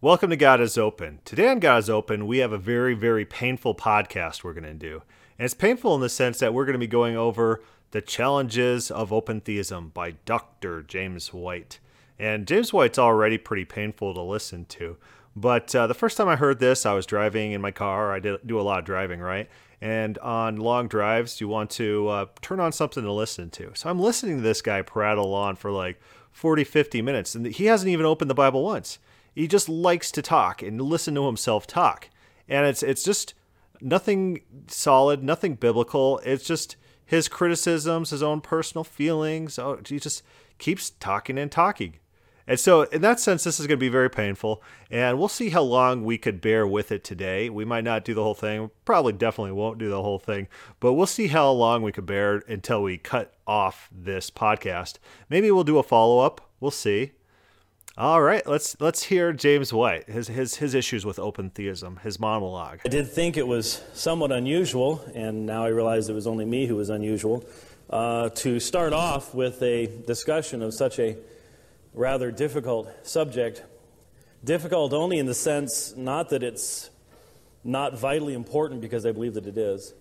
Welcome to God is Open. Today on God is Open, we have a very, very painful podcast we're going to do. And it's painful in the sense that we're going to be going over the challenges of open theism by Dr. James White. And James White's already pretty painful to listen to. But uh, the first time I heard this, I was driving in my car. I did, do a lot of driving, right? And on long drives, you want to uh, turn on something to listen to. So I'm listening to this guy prattle on for like 40, 50 minutes. And he hasn't even opened the Bible once. He just likes to talk and listen to himself talk. And it's, it's just nothing solid, nothing biblical. It's just his criticisms, his own personal feelings. Oh, he just keeps talking and talking. And so, in that sense, this is going to be very painful. And we'll see how long we could bear with it today. We might not do the whole thing. Probably definitely won't do the whole thing. But we'll see how long we could bear until we cut off this podcast. Maybe we'll do a follow up. We'll see. All right, let's let's hear James White his his his issues with open theism, his monologue. I did think it was somewhat unusual, and now I realize it was only me who was unusual, uh, to start off with a discussion of such a rather difficult subject. Difficult only in the sense not that it's not vitally important because I believe that it is,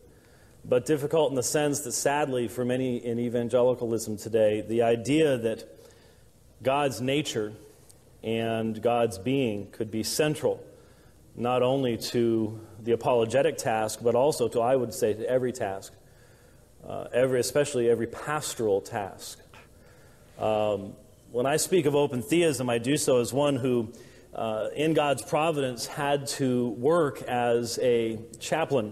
but difficult in the sense that sadly for many in evangelicalism today, the idea that God's nature and God's being could be central not only to the apologetic task, but also to, I would say, to every task, uh, every, especially every pastoral task. Um, when I speak of open theism, I do so as one who, uh, in God's providence, had to work as a chaplain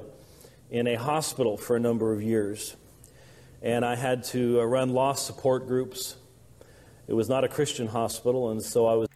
in a hospital for a number of years. And I had to uh, run lost support groups. It was not a Christian hospital, and so I was.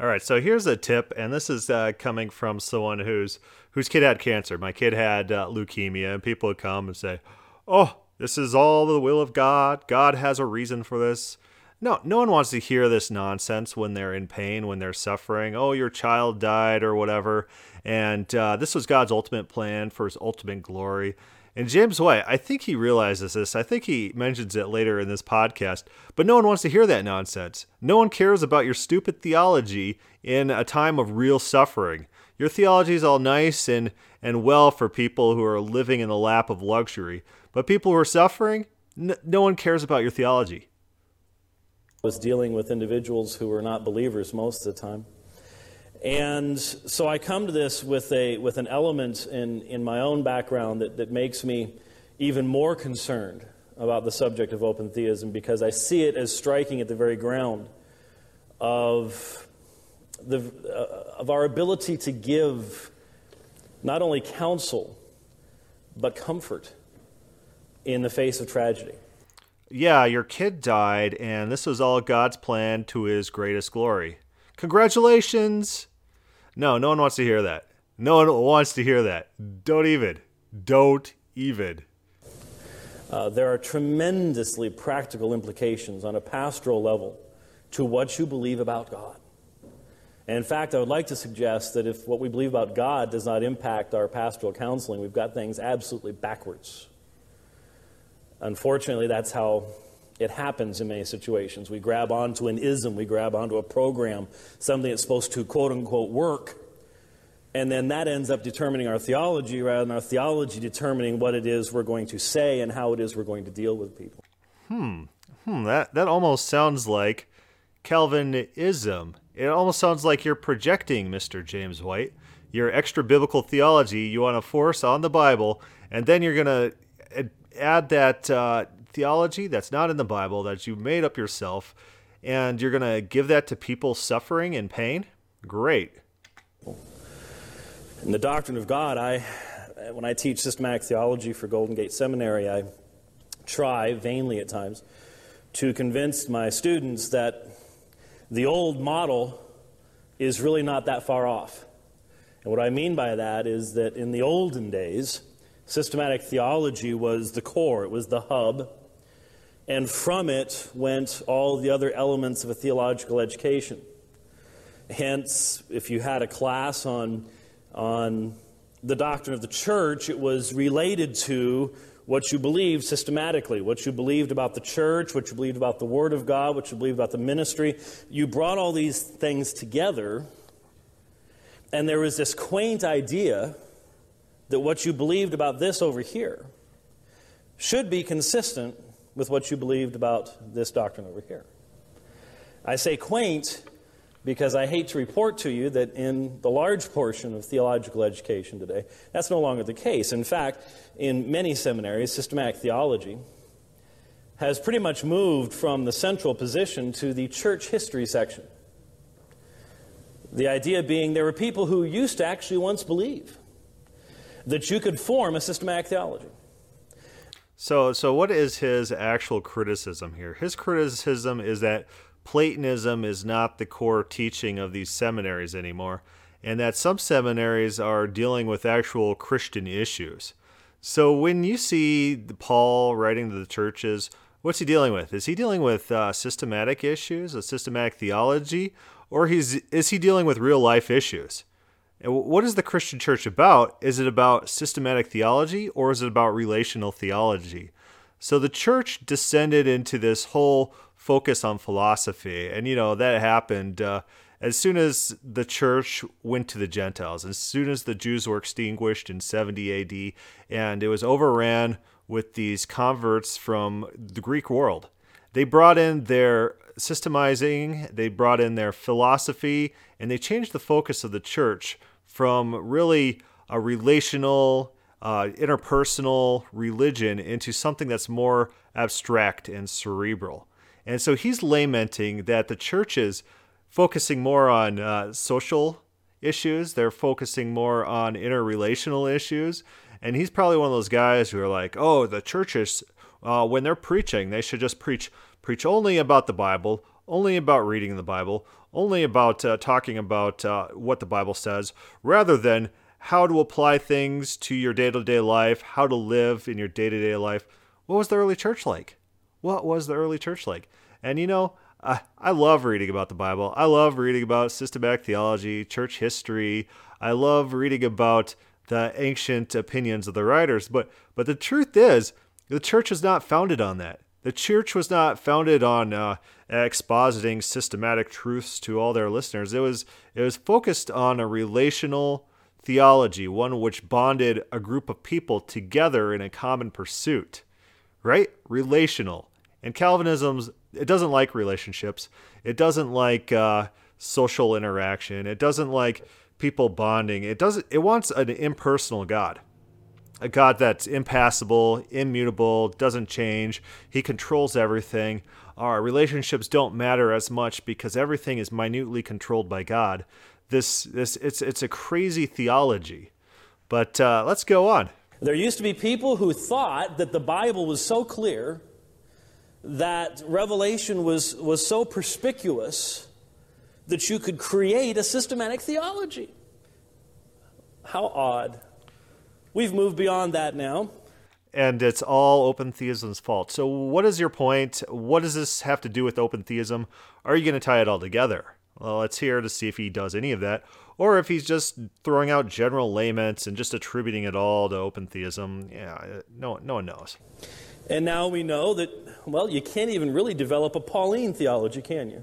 All right, so here's a tip, and this is uh, coming from someone whose whose kid had cancer. My kid had uh, leukemia, and people would come and say, "Oh, this is all the will of God. God has a reason for this." No, no one wants to hear this nonsense when they're in pain, when they're suffering. Oh, your child died or whatever. And uh, this was God's ultimate plan for his ultimate glory. And James White, I think he realizes this. I think he mentions it later in this podcast. But no one wants to hear that nonsense. No one cares about your stupid theology in a time of real suffering. Your theology is all nice and, and well for people who are living in the lap of luxury. But people who are suffering, n- no one cares about your theology was dealing with individuals who were not believers most of the time. And so I come to this with, a, with an element in, in my own background that, that makes me even more concerned about the subject of open theism because I see it as striking at the very ground of, the, uh, of our ability to give not only counsel, but comfort in the face of tragedy yeah, your kid died, and this was all God's plan to his greatest glory. Congratulations! No, no one wants to hear that. No one wants to hear that. Don't even. Don't even. Uh, there are tremendously practical implications on a pastoral level to what you believe about God. And in fact, I would like to suggest that if what we believe about God does not impact our pastoral counseling, we've got things absolutely backwards. Unfortunately, that's how it happens in many situations. We grab onto an ism, we grab onto a program, something that's supposed to quote unquote work, and then that ends up determining our theology rather than our theology determining what it is we're going to say and how it is we're going to deal with people. Hmm. Hmm. That, that almost sounds like Calvinism. It almost sounds like you're projecting, Mr. James White, your extra biblical theology you want to force on the Bible, and then you're going to add that uh, theology that's not in the Bible that you made up yourself, and you're going to give that to people suffering and pain? Great. In the doctrine of God, I, when I teach systematic theology for Golden Gate Seminary, I try, vainly at times, to convince my students that the old model is really not that far off. And what I mean by that is that in the olden days, Systematic theology was the core, it was the hub, and from it went all the other elements of a theological education. Hence, if you had a class on, on the doctrine of the church, it was related to what you believed systematically, what you believed about the church, what you believed about the Word of God, what you believed about the ministry. You brought all these things together And there was this quaint idea that what you believed about this over here should be consistent with what you believed about this doctrine over here. I say quaint because I hate to report to you that in the large portion of theological education today, that's no longer the case. In fact, in many seminaries, systematic theology has pretty much moved from the central position to the church history section. The idea being there were people who used to actually once believe that you could form a systematic theology. So, so what is his actual criticism here? His criticism is that Platonism is not the core teaching of these seminaries anymore, and that some seminaries are dealing with actual Christian issues. So when you see Paul writing to the churches, what's he dealing with? Is he dealing with uh, systematic issues, a systematic theology, or he's is he dealing with real life issues? What is the Christian church about? Is it about systematic theology or is it about relational theology? So the church descended into this whole focus on philosophy. And, you know, that happened uh, as soon as the church went to the Gentiles, as soon as the Jews were extinguished in 70 AD, and it was overran with these converts from the Greek world. They brought in their systemizing, they brought in their philosophy, and they changed the focus of the church from really a relational, uh, interpersonal religion into something that's more abstract and cerebral. And so he's lamenting that the church is focusing more on uh, social issues, they're focusing more on interrelational issues. And he's probably one of those guys who are like, oh, the churches, uh, when they're preaching, they should just preach preach only about the Bible, only about reading the Bible, only about uh, talking about uh, what the Bible says, rather than how to apply things to your day to day life, how to live in your day to day life. What was the early church like? what was the early church like? And you know, I, I love reading about the Bible. I love reading about systematic theology, church history. I love reading about the ancient opinions of the writers. But but the truth is, the church was not founded on that. The church was not founded on uh, expositing systematic truths to all their listeners. It was it was focused on a relational theology, one which bonded a group of people together in a common pursuit. Right? Relational. And Calvinism's it doesn't like relationships. It doesn't like uh, social interaction. It doesn't like people bonding. It doesn't. It wants an impersonal God, a God that's impassible, immutable, doesn't change. He controls everything. Our relationships don't matter as much because everything is minutely controlled by God. This this it's it's a crazy theology. But uh, let's go on. There used to be people who thought that the Bible was so clear that revelation was, was so perspicuous that you could create a systematic theology. How odd. We've moved beyond that now. And it's all open theism's fault. So, what is your point? What does this have to do with open theism? Are you going to tie it all together? Well, let's hear to see if he does any of that, or if he's just throwing out general laments and just attributing it all to open theism. Yeah, uh, no, no one knows. And now we know that, well, you can't even really develop a Pauline theology, can you?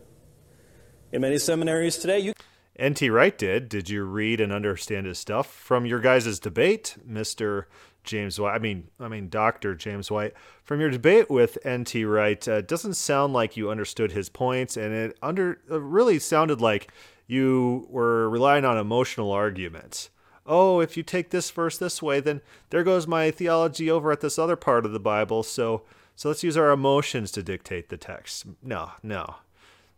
In many seminaries today, you. N.T. Wright did. Did you read and understand his stuff from your guys' debate, Mister James White? I mean, I mean, Doctor James White. From your debate with N.T. Wright, uh, doesn't sound like you understood his points, and it under uh, really sounded like you were relying on emotional arguments oh, if you take this verse this way, then there goes my theology over at this other part of the Bible. So, so let's use our emotions to dictate the text. No, no,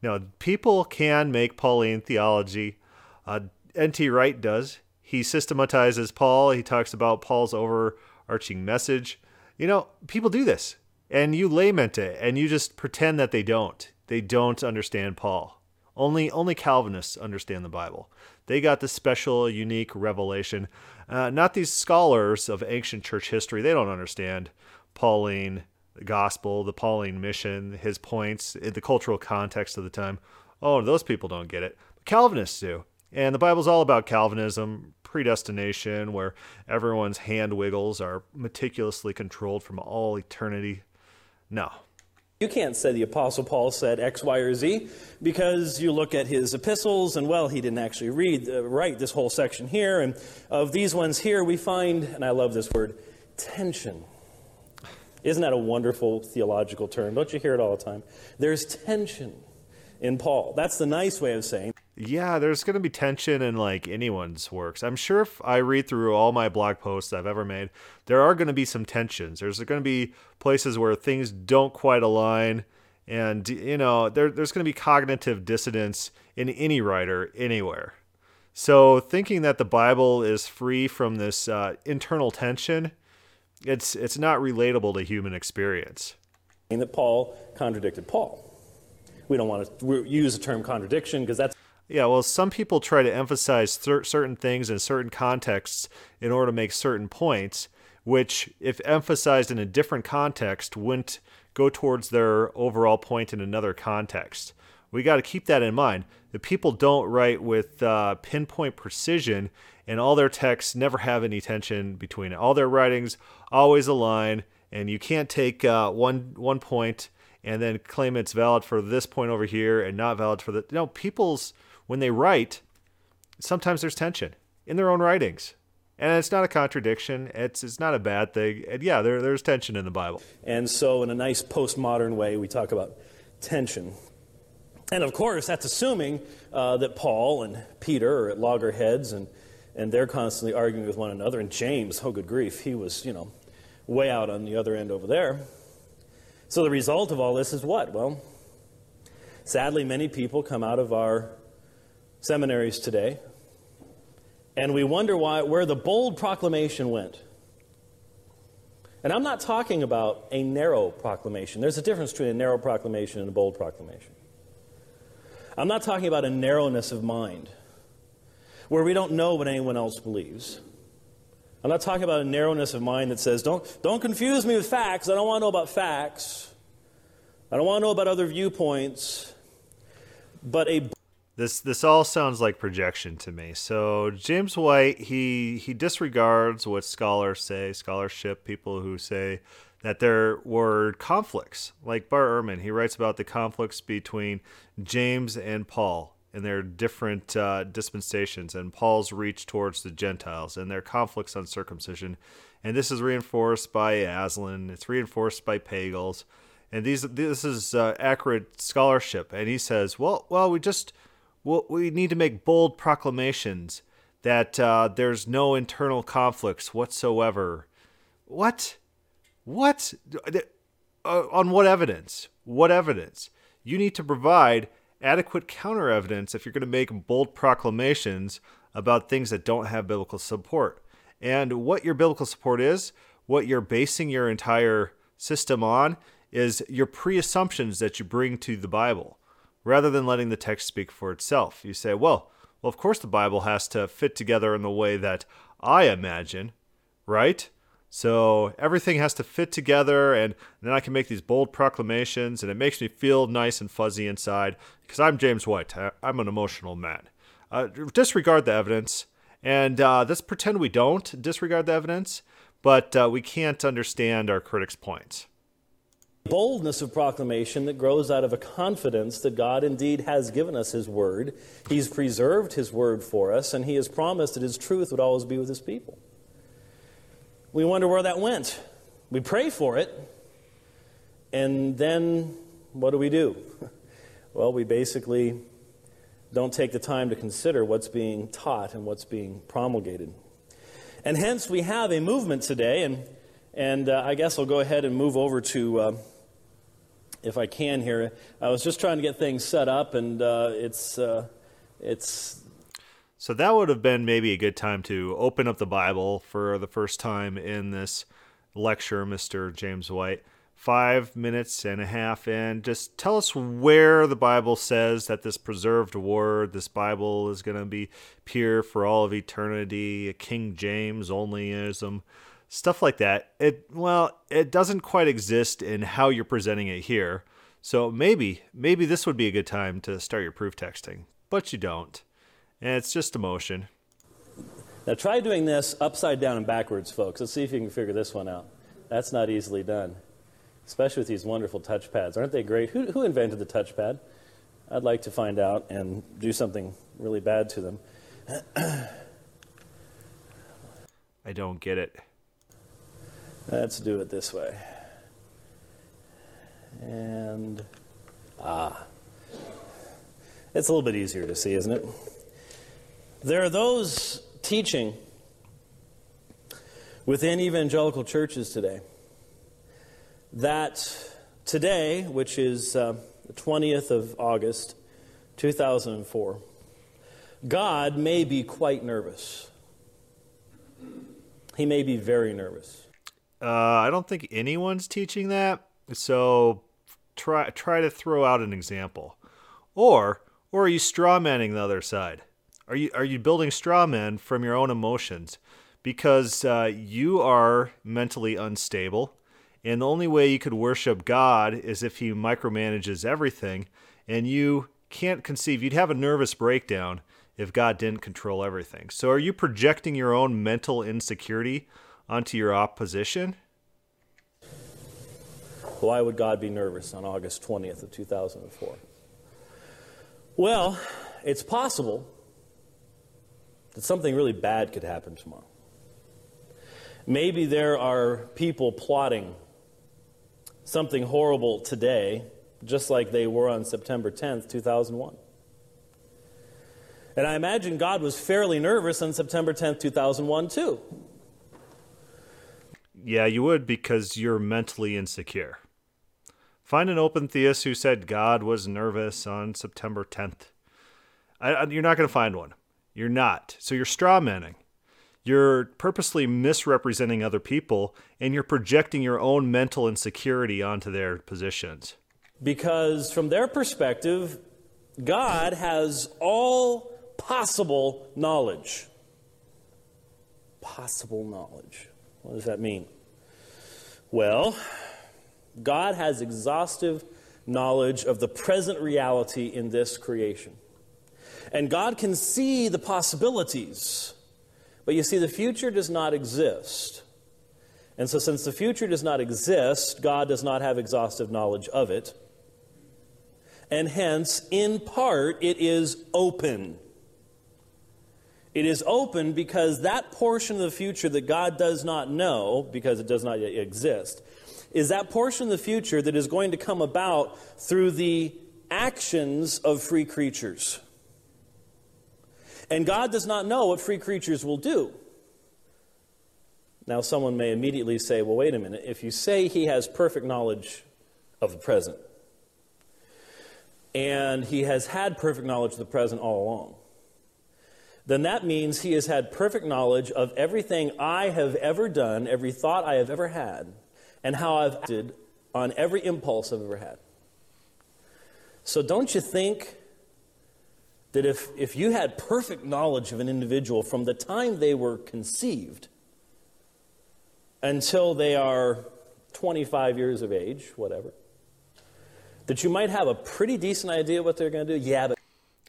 no. People can make Pauline theology. Uh, N.T. Wright does. He systematizes Paul. He talks about Paul's overarching message. You know, people do this, and you lament it, and you just pretend that they don't. They don't understand Paul. Only only Calvinists understand the Bible. They got this special, unique revelation. Uh, not these scholars of ancient church history. They don't understand Pauline, gospel, the Pauline mission, his points, the cultural context of the time. Oh, those people don't get it. Calvinists do. And the Bible's all about Calvinism, predestination, where everyone's hand wiggles are meticulously controlled from all eternity. No, You can't say the Apostle Paul said X, Y, or Z because you look at his epistles and, well, he didn't actually read, uh, write this whole section here. And of these ones here, we find, and I love this word, tension. Isn't that a wonderful theological term? Don't you hear it all the time? There's tension in Paul. That's the nice way of saying. Yeah, there's going to be tension in like anyone's works. I'm sure if I read through all my blog posts I've ever made, there are going to be some tensions. There's going to be places where things don't quite align. And, you know, there, there's going to be cognitive dissonance in any writer anywhere. So thinking that the Bible is free from this uh, internal tension, it's, it's not relatable to human experience. And that Paul contradicted Paul. We don't want to use the term contradiction because that's yeah, well, some people try to emphasize cer- certain things in certain contexts in order to make certain points, which, if emphasized in a different context, wouldn't go towards their overall point in another context. We got to keep that in mind. The people don't write with uh, pinpoint precision, and all their texts never have any tension between it. All their writings always align, and you can't take uh, one one point and then claim it's valid for this point over here and not valid for the. You know, people's when they write, sometimes there's tension in their own writings. And it's not a contradiction. It's it's not a bad thing. And yeah, there, there's tension in the Bible. And so, in a nice postmodern way, we talk about tension. And of course, that's assuming uh, that Paul and Peter are at loggerheads and, and they're constantly arguing with one another. And James, oh good grief, he was, you know, way out on the other end over there. So the result of all this is what? Well, sadly, many people come out of our seminaries today, and we wonder why, where the bold proclamation went. And I'm not talking about a narrow proclamation. There's a difference between a narrow proclamation and a bold proclamation. I'm not talking about a narrowness of mind where we don't know what anyone else believes. I'm not talking about a narrowness of mind that says, don't, don't confuse me with facts. I don't want to know about facts. I don't want to know about other viewpoints. But a this this all sounds like projection to me. So James White he he disregards what scholars say, scholarship people who say that there were conflicts. Like Bart Ehrman, he writes about the conflicts between James and Paul and their different uh, dispensations and Paul's reach towards the Gentiles and their conflicts on circumcision. And this is reinforced by Aslan. It's reinforced by Pagels. And these this is uh, accurate scholarship. And he says, well, well, we just well, we need to make bold proclamations that uh, there's no internal conflicts whatsoever. What? What? Uh, on what evidence? What evidence? You need to provide adequate counter evidence if you're going to make bold proclamations about things that don't have biblical support. And what your biblical support is, what you're basing your entire system on, is your pre assumptions that you bring to the Bible rather than letting the text speak for itself. You say, well, well, of course the Bible has to fit together in the way that I imagine, right? So everything has to fit together, and then I can make these bold proclamations, and it makes me feel nice and fuzzy inside because I'm James White. I'm an emotional man. Uh, disregard the evidence, and uh, let's pretend we don't disregard the evidence, but uh, we can't understand our critics' points boldness of proclamation that grows out of a confidence that God indeed has given us His Word. He's preserved His Word for us, and He has promised that His truth would always be with His people. We wonder where that went. We pray for it, and then what do we do? Well, we basically don't take the time to consider what's being taught and what's being promulgated. And hence, we have a movement today, and, and uh, I guess I'll go ahead and move over to. Uh, if I can here. I was just trying to get things set up, and uh, it's uh, it's. So that would have been maybe a good time to open up the Bible for the first time in this lecture, Mr. James White. Five minutes and a half and Just tell us where the Bible says that this preserved word, this Bible, is going to be pure for all of eternity, a King James onlyism stuff like that. It well, it doesn't quite exist in how you're presenting it here. So maybe maybe this would be a good time to start your proof texting, but you don't. And it's just a motion. Now try doing this upside down and backwards, folks. Let's see if you can figure this one out. That's not easily done. especially with these wonderful touchpads. Aren't they great? Who, who invented the touchpad? I'd like to find out and do something really bad to them. I don't get it. Let's do it this way. And, ah. It's a little bit easier to see, isn't it? There are those teaching within evangelical churches today that today, which is uh, the 20th of August, 2004, God may be quite nervous. He may be very nervous. Uh, I don't think anyone's teaching that. So try try to throw out an example, or or are you strawmanning the other side? Are you are you building straw men from your own emotions because uh, you are mentally unstable, and the only way you could worship God is if He micromanages everything, and you can't conceive. You'd have a nervous breakdown if God didn't control everything. So are you projecting your own mental insecurity onto your opposition? Why would God be nervous on August 20th of 2004? Well, it's possible that something really bad could happen tomorrow. Maybe there are people plotting something horrible today, just like they were on September 10th, 2001. And I imagine God was fairly nervous on September 10th, 2001, too. Yeah, you would because you're mentally insecure. Find an open theist who said God was nervous on September 10th. I, you're not going to find one. You're not. So you're straw manning. You're purposely misrepresenting other people and you're projecting your own mental insecurity onto their positions. Because from their perspective, God has all possible knowledge. Possible knowledge. What does that mean? Well, God has exhaustive knowledge of the present reality in this creation. And God can see the possibilities. But you see, the future does not exist. And so, since the future does not exist, God does not have exhaustive knowledge of it. And hence, in part, it is open. It is open because that portion of the future that God does not know, because it does not yet exist, is that portion of the future that is going to come about through the actions of free creatures. And God does not know what free creatures will do. Now, someone may immediately say, well, wait a minute. If you say he has perfect knowledge of the present, and he has had perfect knowledge of the present all along, then that means he has had perfect knowledge of everything I have ever done, every thought I have ever had, and how I've acted on every impulse I've ever had. So don't you think that if, if you had perfect knowledge of an individual from the time they were conceived until they are 25 years of age, whatever, that you might have a pretty decent idea what they're going to do? Yeah, but.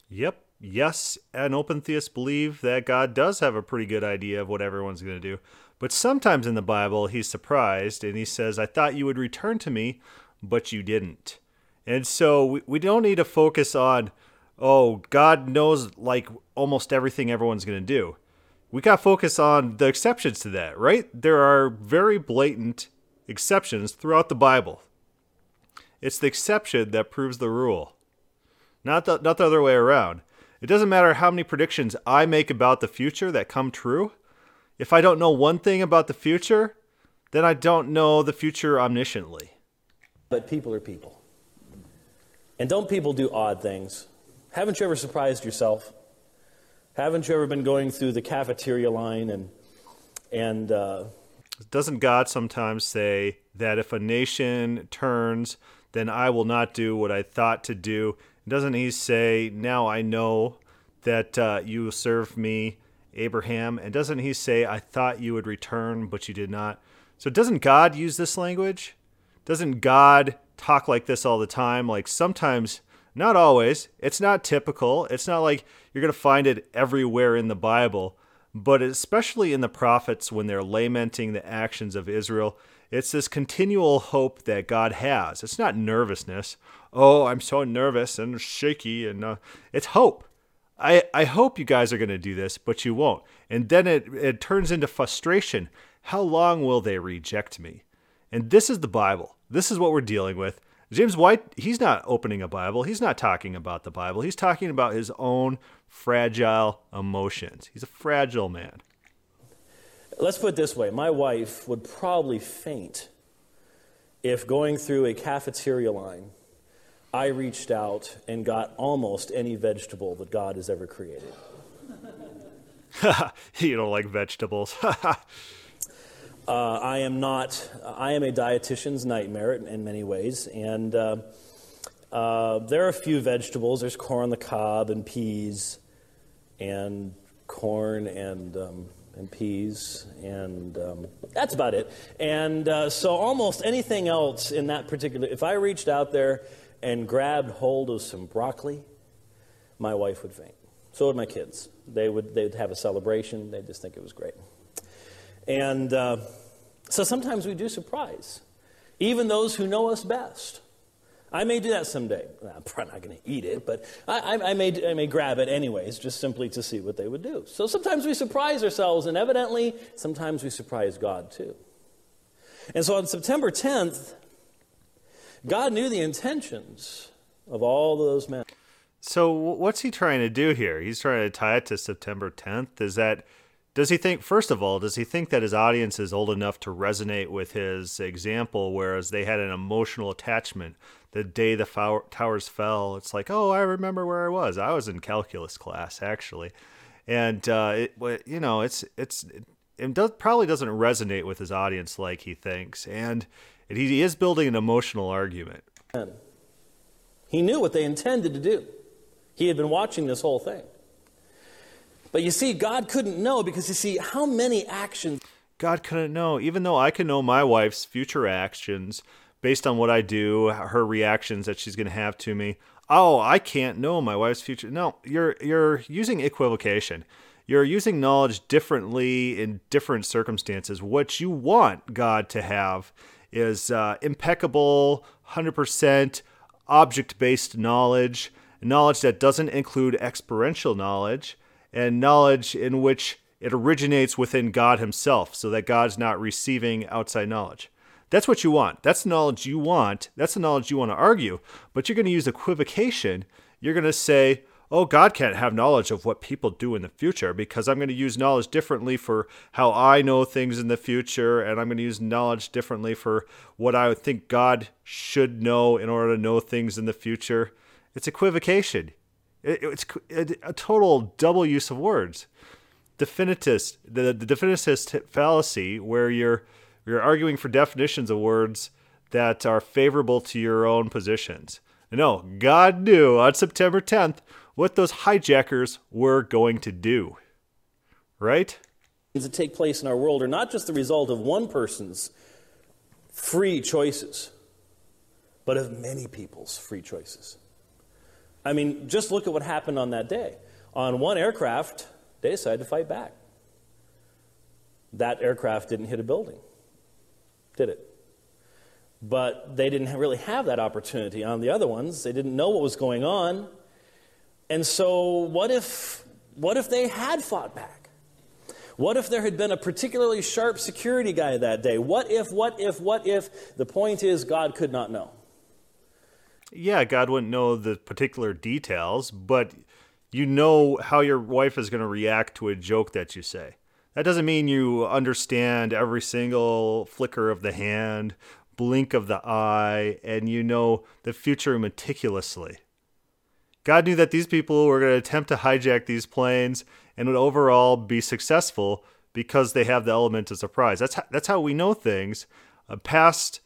Yep yes, an open theist believe that God does have a pretty good idea of what everyone's going to do. But sometimes in the Bible, he's surprised and he says, I thought you would return to me, but you didn't. And so we, we don't need to focus on, oh, God knows like almost everything everyone's going to do. We got to focus on the exceptions to that, right? There are very blatant exceptions throughout the Bible. It's the exception that proves the rule, not the, not the other way around. It doesn't matter how many predictions I make about the future that come true. If I don't know one thing about the future, then I don't know the future omnisciently. But people are people. And don't people do odd things? Haven't you ever surprised yourself? Haven't you ever been going through the cafeteria line and and uh, doesn't God sometimes say that if a nation turns, then I will not do what I thought to do? Doesn't he say, Now I know that uh, you serve me, Abraham? And doesn't he say, I thought you would return, but you did not? So doesn't God use this language? Doesn't God talk like this all the time? Like sometimes, not always. It's not typical. It's not like you're going to find it everywhere in the Bible, but especially in the prophets when they're lamenting the actions of Israel, It's this continual hope that God has. It's not nervousness. Oh, I'm so nervous and shaky, and uh, it's hope. I, I hope you guys are going to do this, but you won't. And then it, it turns into frustration. How long will they reject me? And this is the Bible. This is what we're dealing with. James White, he's not opening a Bible. He's not talking about the Bible. He's talking about his own fragile emotions. He's a fragile man. Let's put it this way my wife would probably faint if going through a cafeteria line, I reached out and got almost any vegetable that God has ever created. you don't like vegetables. uh, I am not, I am a dietitian's nightmare in, many ways. And uh, uh, there are a few vegetables. There's corn on the cob and peas and corn and um, and peas, and um, that's about it. And uh, so, almost anything else in that particular, if I reached out there and grabbed hold of some broccoli, my wife would faint. So would my kids. They would they'd have a celebration. They'd just think it was great. And uh, so sometimes we do surprise, even those who know us best. I may do that someday. I'm probably not going to eat it, but I, I, I, may, I may grab it anyways, just simply to see what they would do. So sometimes we surprise ourselves, and evidently, sometimes we surprise God too. And so on September 10th, God knew the intentions of all those men. So what's he trying to do here? He's trying to tie it to September 10th. Is that does he think first of all, does he think that his audience is old enough to resonate with his example whereas they had an emotional attachment the day the towers fell? It's like, "Oh, I remember where I was. I was in calculus class actually." And uh, it, you know, it's it's it does, probably doesn't resonate with his audience like he thinks. And he is building an emotional argument. He knew what they intended to do. He had been watching this whole thing. But you see, God couldn't know because you see, how many actions. God couldn't know. Even though I can know my wife's future actions based on what I do, her reactions that she's going to have to me. Oh, I can't know my wife's future. No, you're you're using equivocation. You're using knowledge differently in different circumstances. What you want God to have is uh, impeccable, 100% object based knowledge, knowledge that doesn't include experiential knowledge, and knowledge in which it originates within God Himself, so that God's not receiving outside knowledge. That's what you want. That's the knowledge you want. That's the knowledge you want to argue. But you're going to use equivocation. You're going to say, oh, God can't have knowledge of what people do in the future because I'm going to use knowledge differently for how I know things in the future, and I'm going to use knowledge differently for what I think God should know in order to know things in the future. It's equivocation. It's a total double use of words. Definitist, the, the definitist fallacy, where you're you're arguing for definitions of words that are favorable to your own positions. No, God knew on September 10th what those hijackers were going to do. Right? That take place in our world are not just the result of one person's free choices, but of many people's free choices. I mean, just look at what happened on that day. On one aircraft, they decided to fight back. That aircraft didn't hit a building, did it? But they didn't really have that opportunity. On the other ones, they didn't know what was going on. And so, what if, what if they had fought back? What if there had been a particularly sharp security guy that day? What if, what if, what if? The point is, God could not know. Yeah, God wouldn't know the particular details, but you know how your wife is going to react to a joke that you say. That doesn't mean you understand every single flicker of the hand, blink of the eye, and you know the future meticulously. God knew that these people were going to attempt to hijack these planes and would overall be successful because they have the element of surprise. That's how, that's how we know things. Past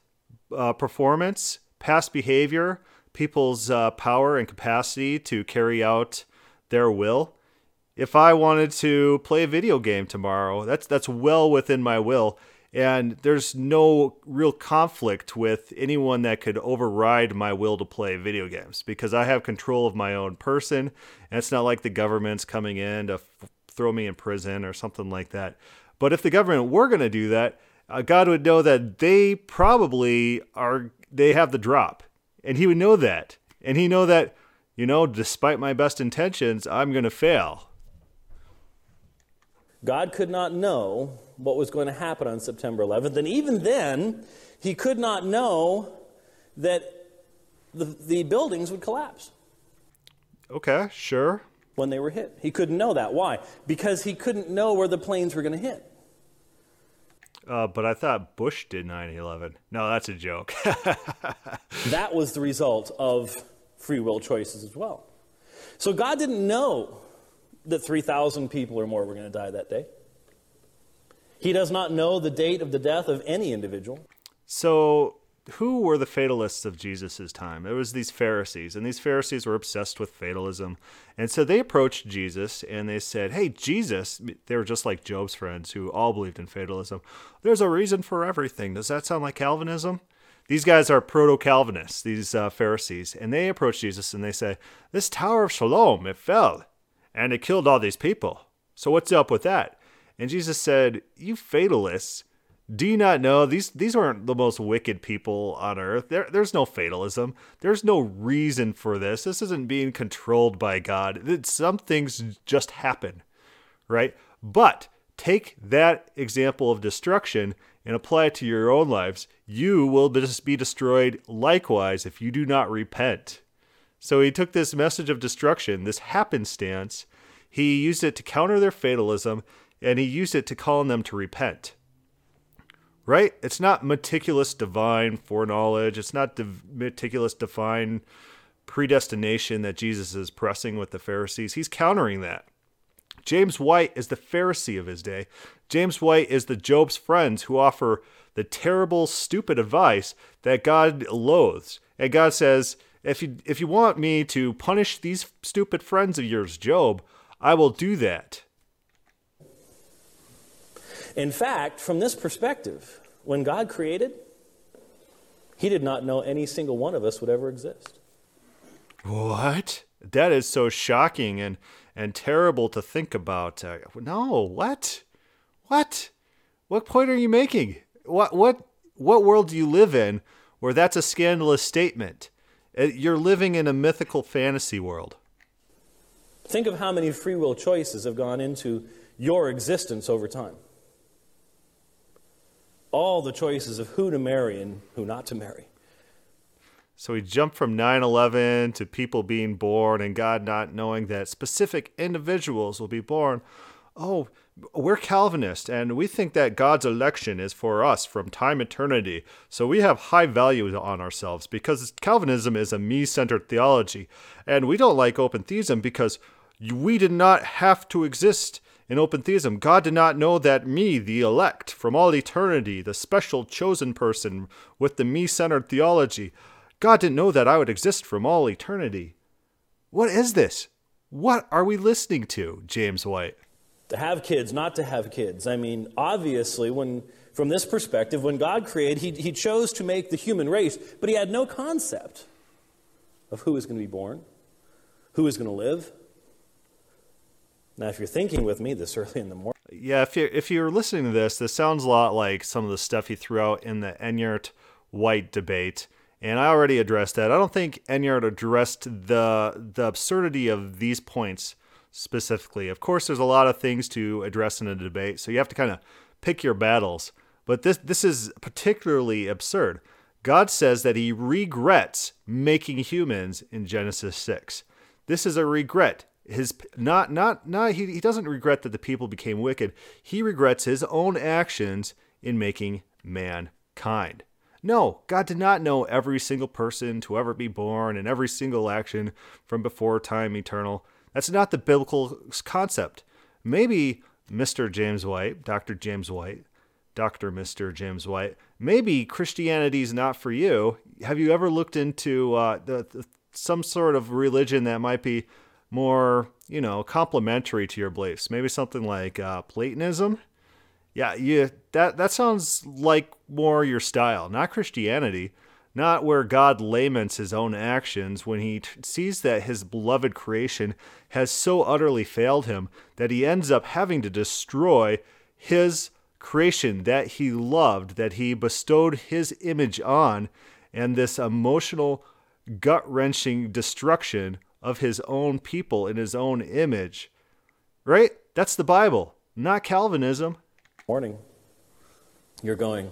uh, performance, past behavior, people's uh, power and capacity to carry out their will. If I wanted to play a video game tomorrow, that's that's well within my will and there's no real conflict with anyone that could override my will to play video games because I have control of my own person, and it's not like the government's coming in to f- throw me in prison or something like that. But if the government were going to do that, uh, God would know that they probably are they have the drop, and He would know that, and He know that you know, despite my best intentions, I'm going to fail. God could not know what was going to happen on September 11th, and even then, He could not know that the, the buildings would collapse. Okay, sure. When they were hit. He couldn't know that. Why? Because he couldn't know where the planes were going to hit. Uh, but I thought Bush did 9 11. No, that's a joke. that was the result of free will choices as well. So God didn't know that 3,000 people or more were going to die that day. He does not know the date of the death of any individual. So who were the fatalists of Jesus' time? It was these Pharisees, and these Pharisees were obsessed with fatalism. And so they approached Jesus and they said, Hey, Jesus, they were just like Job's friends who all believed in fatalism. There's a reason for everything. Does that sound like Calvinism? These guys are proto Calvinists, these uh, Pharisees, and they approach Jesus and they say, This Tower of Siloam, it fell, and it killed all these people. So what's up with that? And Jesus said, You fatalists, do you not know these these aren't the most wicked people on earth? There, there's no fatalism. There's no reason for this. This isn't being controlled by God. some things just happen, right? But take that example of destruction and apply it to your own lives. You will just be destroyed likewise if you do not repent. So he took this message of destruction, this happenstance, he used it to counter their fatalism, and he used it to call on them to repent right? It's not meticulous divine foreknowledge. It's not div- meticulous divine predestination that Jesus is pressing with the Pharisees. He's countering that. James White is the Pharisee of his day. James White is the Job's friends who offer the terrible, stupid advice that God loathes. And God says, if you if you want me to punish these stupid friends of yours, Job, I will do that. In fact, from this perspective, when God created, He did not know any single one of us would ever exist. What? That is so shocking and, and terrible to think about. Uh, no, what? What? What point are you making? What what what world do you live in where that's a scandalous statement? Uh, you're living in a mythical fantasy world. Think of how many free will choices have gone into your existence over time all the choices of who to marry and who not to marry. So we jump from 9 11 to people being born and God not knowing that specific individuals will be born. Oh, we're Calvinist and we think that God's election is for us from time eternity. So we have high value on ourselves because Calvinism is a me centered theology. And we don't like open theism because we did not have to exist in open theism, God did not know that me, the elect, from all eternity, the special chosen person with the me centered theology, God didn't know that I would exist from all eternity. What is this? What are we listening to, James White? To have kids, not to have kids. I mean, obviously, when from this perspective, when God created, he, he chose to make the human race, but he had no concept of who was going to be born, who was going to live, now, if you're thinking with me this early in the morning, yeah, if you're if you're listening to this, this sounds a lot like some of the stuff he threw out in the Enyart White debate, and I already addressed that. I don't think Enyart addressed the the absurdity of these points specifically. Of course, there's a lot of things to address in a debate, so you have to kind of pick your battles. But this this is particularly absurd. God says that he regrets making humans in Genesis 6. This is a regret his not not not he, he doesn't regret that the people became wicked. He regrets his own actions in making mankind. No god did not know every single person to ever be born and every single action from before time eternal. That's not the biblical concept. Maybe mr james white dr james white dr mr james white maybe christianity is not for you. Have you ever looked into uh, the, the some sort of religion that might be more, you know, complementary to your beliefs. Maybe something like uh, Platonism. Yeah, you that that sounds like more your style, not Christianity, not where God laments his own actions when he t- sees that his beloved creation has so utterly failed him that he ends up having to destroy his creation that he loved, that he bestowed his image on, and this emotional, gut wrenching destruction of his own people in his own image. Right? That's the Bible, not Calvinism. Morning. You're going,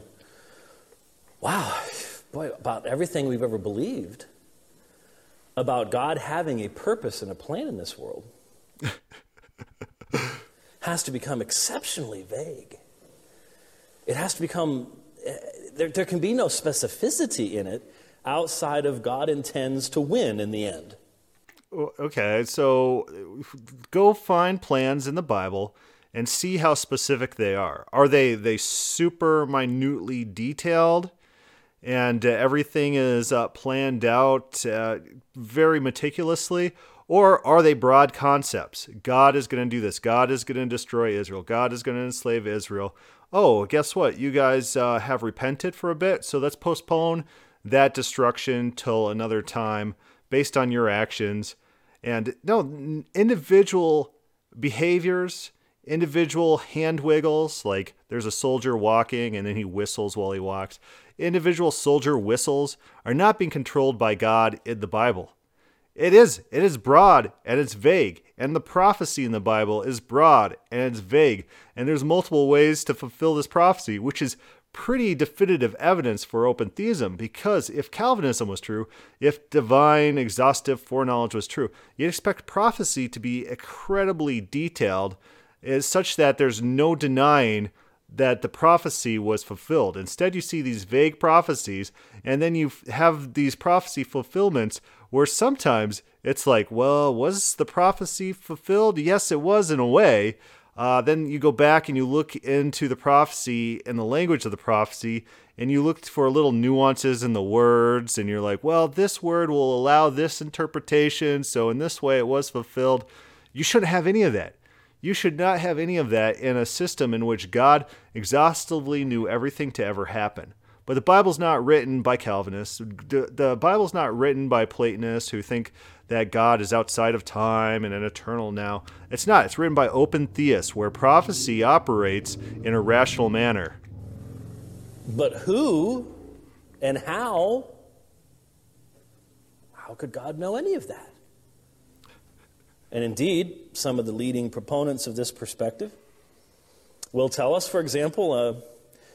wow, boy, about everything we've ever believed about God having a purpose and a plan in this world has to become exceptionally vague. It has to become, eh, there, there can be no specificity in it outside of God intends to win in the end. Okay, so go find plans in the Bible and see how specific they are. Are they they super minutely detailed, and uh, everything is uh, planned out uh, very meticulously, or are they broad concepts? God is going to do this. God is going to destroy Israel. God is going to enslave Israel. Oh, guess what? You guys uh, have repented for a bit, so let's postpone that destruction till another time based on your actions. And no, individual behaviors, individual hand wiggles, like there's a soldier walking and then he whistles while he walks. Individual soldier whistles are not being controlled by God in the Bible. It is. It is broad and it's vague. And the prophecy in the Bible is broad and it's vague. And there's multiple ways to fulfill this prophecy, which is pretty definitive evidence for open theism because if Calvinism was true, if divine exhaustive foreknowledge was true, you'd expect prophecy to be incredibly detailed, is such that there's no denying that the prophecy was fulfilled. Instead, you see these vague prophecies, and then you have these prophecy fulfillments where sometimes it's like, well, was the prophecy fulfilled? Yes, it was in a way, uh, then you go back and you look into the prophecy and the language of the prophecy, and you look for little nuances in the words, and you're like, well, this word will allow this interpretation, so in this way it was fulfilled. You shouldn't have any of that. You should not have any of that in a system in which God exhaustively knew everything to ever happen. But the Bible's not written by Calvinists. The, Bible's not written by Platonists who think that God is outside of time and an eternal now. It's not. It's written by open theists, where prophecy operates in a rational manner. But who and how? How could God know any of that? And indeed, some of the leading proponents of this perspective will tell us, for example, uh,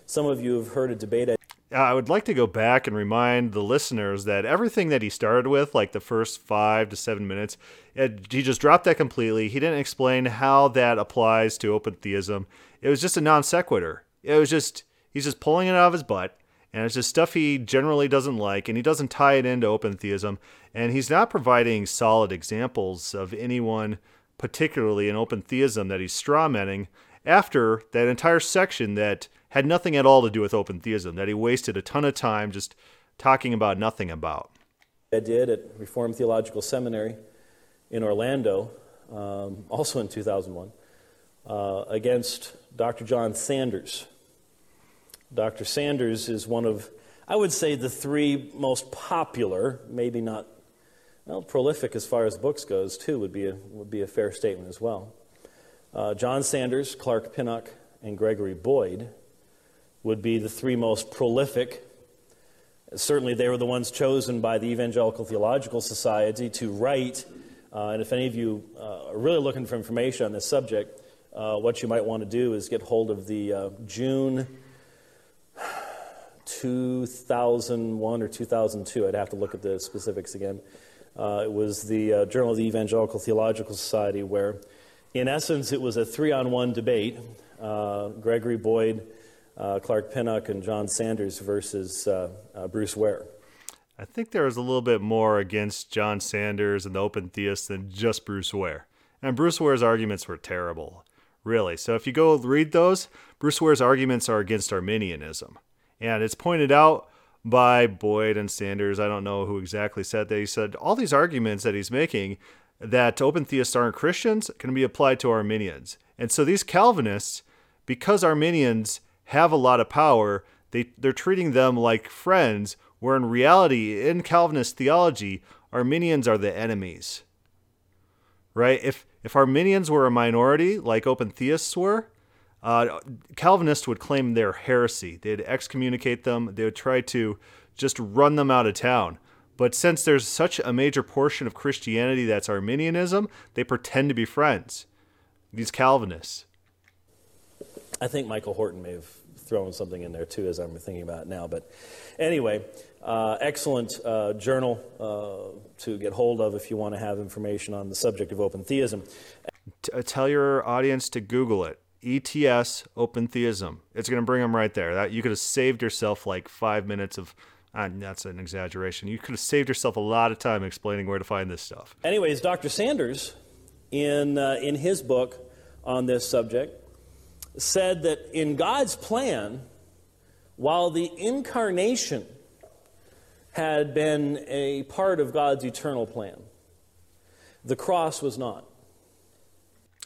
some of you have heard a debate Uh, I would like to go back and remind the listeners that everything that he started with, like the first five to seven minutes, it, he just dropped that completely. He didn't explain how that applies to open theism. It was just a non sequitur. It was just, he's just pulling it out of his butt, and it's just stuff he generally doesn't like, and he doesn't tie it into open theism. And he's not providing solid examples of anyone, particularly in open theism, that he's strawmanning after that entire section that had nothing at all to do with open theism, that he wasted a ton of time just talking about nothing about. I did at Reformed Theological Seminary in Orlando, um, also in 2001, uh, against Dr. John Sanders. Dr. Sanders is one of, I would say, the three most popular, maybe not, well, prolific as far as books goes, too, would be a, would be a fair statement as well. Uh, John Sanders, Clark Pinnock, and Gregory Boyd would be the three most prolific. Certainly, they were the ones chosen by the Evangelical Theological Society to write. Uh, and if any of you uh, are really looking for information on this subject, uh, what you might want to do is get hold of the uh, June 2001 or 2002. I'd have to look at the specifics again. Uh, it was the uh, Journal of the Evangelical Theological Society, where, in essence, it was a three on one debate. Gregory Boyd uh, Clark Pinnock and John Sanders versus uh, uh, Bruce Ware. I think there was a little bit more against John Sanders and the open theists than just Bruce Ware. And Bruce Ware's arguments were terrible, really. So if you go read those, Bruce Ware's arguments are against Arminianism. And it's pointed out by Boyd and Sanders. I don't know who exactly said that. He said all these arguments that he's making that open theists aren't Christians can be applied to Arminians. And so these Calvinists, because Arminians have a lot of power, they, they're treating them like friends, where in reality, in Calvinist theology, Arminians are the enemies. Right? If if Arminians were a minority, like open theists were, uh, Calvinists would claim their heresy. They'd excommunicate them. They would try to just run them out of town. But since there's such a major portion of Christianity that's Arminianism, they pretend to be friends. These Calvinists. I think Michael Horton may have thrown something in there too, as I'm thinking about it now. But anyway, uh, excellent uh, journal uh, to get hold of if you want to have information on the subject of open theism. T- uh, tell your audience to Google it. ETS Open Theism. It's going to bring them right there. That you could have saved yourself like five minutes of. Uh, that's an exaggeration. You could have saved yourself a lot of time explaining where to find this stuff. Anyways, Dr. Sanders, in uh, in his book on this subject, said that in God's plan, while the incarnation had been a part of God's eternal plan, the cross was not.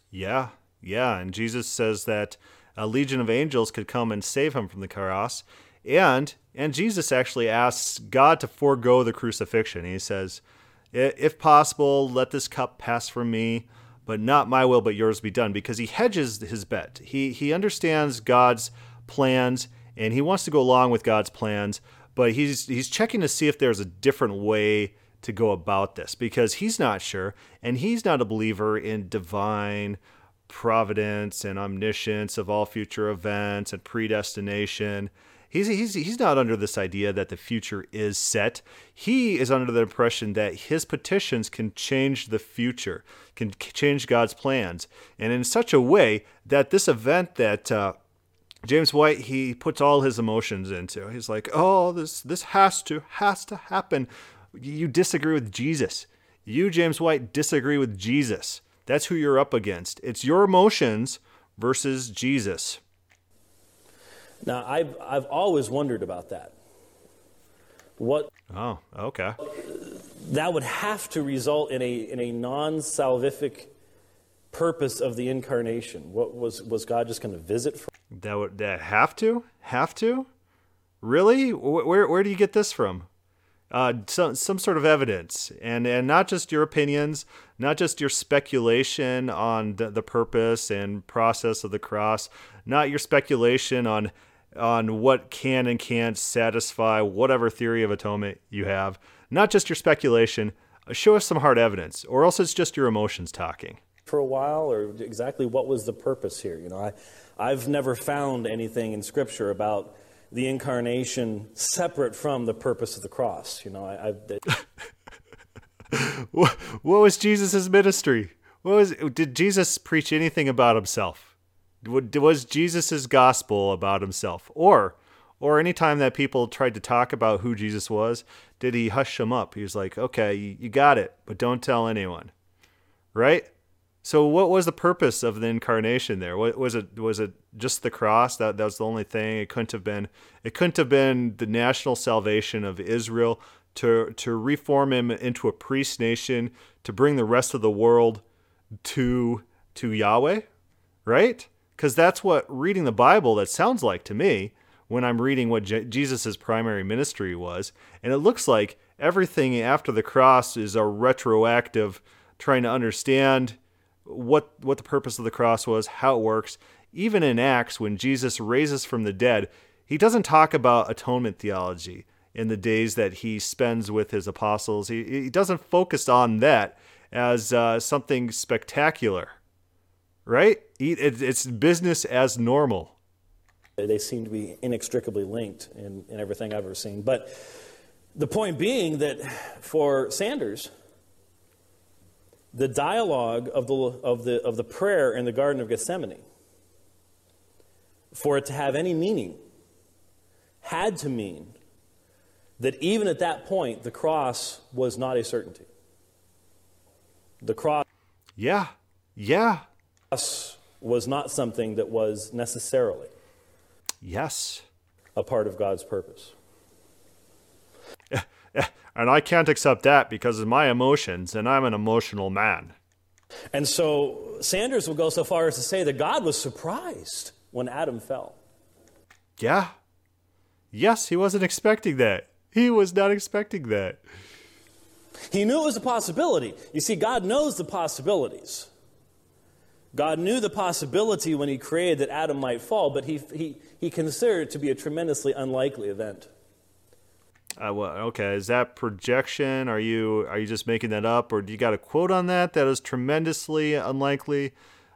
Yeah, yeah. And Jesus says that a legion of angels could come and save him from the cross. And and Jesus actually asks God to forego the crucifixion. He says, "If possible, let this cup pass from me, but not my will, but yours be done." Because he hedges his bet. He he understands God's plans and he wants to go along with God's plans, but he's he's checking to see if there's a different way to go about this because he's not sure and he's not a believer in divine providence and omniscience of all future events and predestination. He's, he's, he's not under this idea that the future is set. He is under the impression that his petitions can change the future, can change God's plans, and in such a way that this event that uh, James White he puts all his emotions into. He's like, "Oh, this this has to has to happen." You disagree with Jesus. You, James White, disagree with Jesus. That's who you're up against. It's your emotions versus Jesus. Now, I've, I've always wondered about that. What? Oh, okay. That would have to result in a, in a non salvific purpose of the incarnation. What was, was God just going to visit? For? That would that have to have to, really? Where where do you get this from? Uh, some some sort of evidence, and and not just your opinions, not just your speculation on the, the purpose and process of the cross, not your speculation on on what can and can't satisfy whatever theory of atonement you have, not just your speculation. Uh, show us some hard evidence, or else it's just your emotions talking. For a while, or exactly what was the purpose here? You know, I I've never found anything in Scripture about the incarnation separate from the purpose of the cross. You know, I. I what, was Jesus' ministry? What was did Jesus preach anything about himself? Was Jesus' gospel about himself, or or any time that people tried to talk about who Jesus was, did he hush them up? He was like, "Okay, you, got it, but don't tell anyone." Right? So what was the purpose of the incarnation there? Was it was it just the cross? That that was the only thing. It couldn't have been it couldn't have been the national salvation of Israel to to reform him into a priest nation, to bring the rest of the world to to Yahweh, right? Cuz that's what reading the Bible that sounds like to me when I'm reading what Je- Jesus' primary ministry was. And it looks like everything after the cross is a retroactive trying to understand what what the purpose of the cross was, how it works. Even in Acts, when Jesus raises from the dead, he doesn't talk about atonement theology in the days that he spends with his apostles. He, he doesn't focus on that as uh, something spectacular, right? It, it's business as normal. They seem to be inextricably linked in, in everything I've ever seen. But the point being that for Sanders, the dialogue of the, of, the, of the prayer in the Garden of Gethsemane, for it to have any meaning, had to mean that even at that point, the cross was not a certainty. The cross. Yeah, yeah. Was not something that was necessarily. Yes. A part of God's purpose. And I can't accept that because of my emotions, and I'm an emotional man. And so Sanders will go so far as to say that God was surprised when Adam fell. Yeah. Yes, he wasn't expecting that. He was not expecting that. He knew it was a possibility. You see, God knows the possibilities. God knew the possibility when he created that Adam might fall, but he, he, he considered it to be a tremendously unlikely event. Uh, well, okay, is that projection? Are you are you just making that up, or do you got a quote on that that is tremendously unlikely?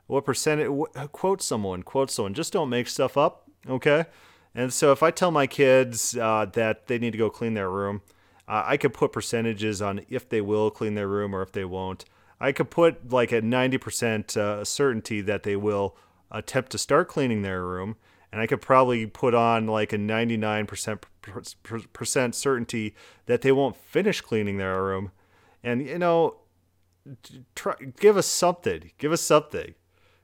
What percentage? Quote someone. Quote someone. Just don't make stuff up. Okay. And so if I tell my kids uh, that they need to go clean their room, uh, I could put percentages on if they will clean their room or if they won't. I could put like a 90% uh, certainty that they will attempt to start cleaning their room. And I could probably put on like a 99% certainty that they won't finish cleaning their room. And, you know, try, give us something. Give us something.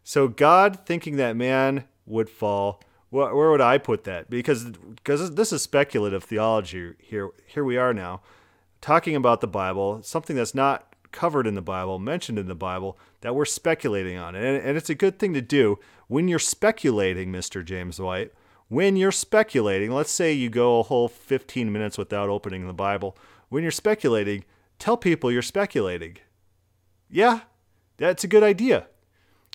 So God thinking that man would fall, where would I put that? Because because this is speculative theology here. Here we are now, talking about the Bible, something that's not covered in the Bible, mentioned in the Bible, that we're speculating on. And, and it's a good thing to do when you're speculating, Mr. James White. When you're speculating, let's say you go a whole 15 minutes without opening the Bible. When you're speculating, tell people you're speculating. Yeah, that's a good idea.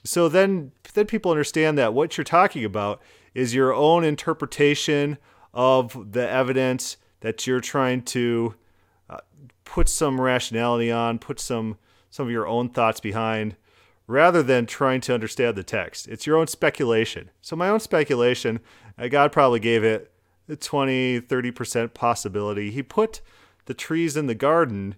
So then, then people understand that what you're talking about is your own interpretation of the evidence that you're trying to put some rationality on, put some some of your own thoughts behind, rather than trying to understand the text. It's your own speculation. So my own speculation, uh, God probably gave it a 20, 30% possibility. He put the trees in the garden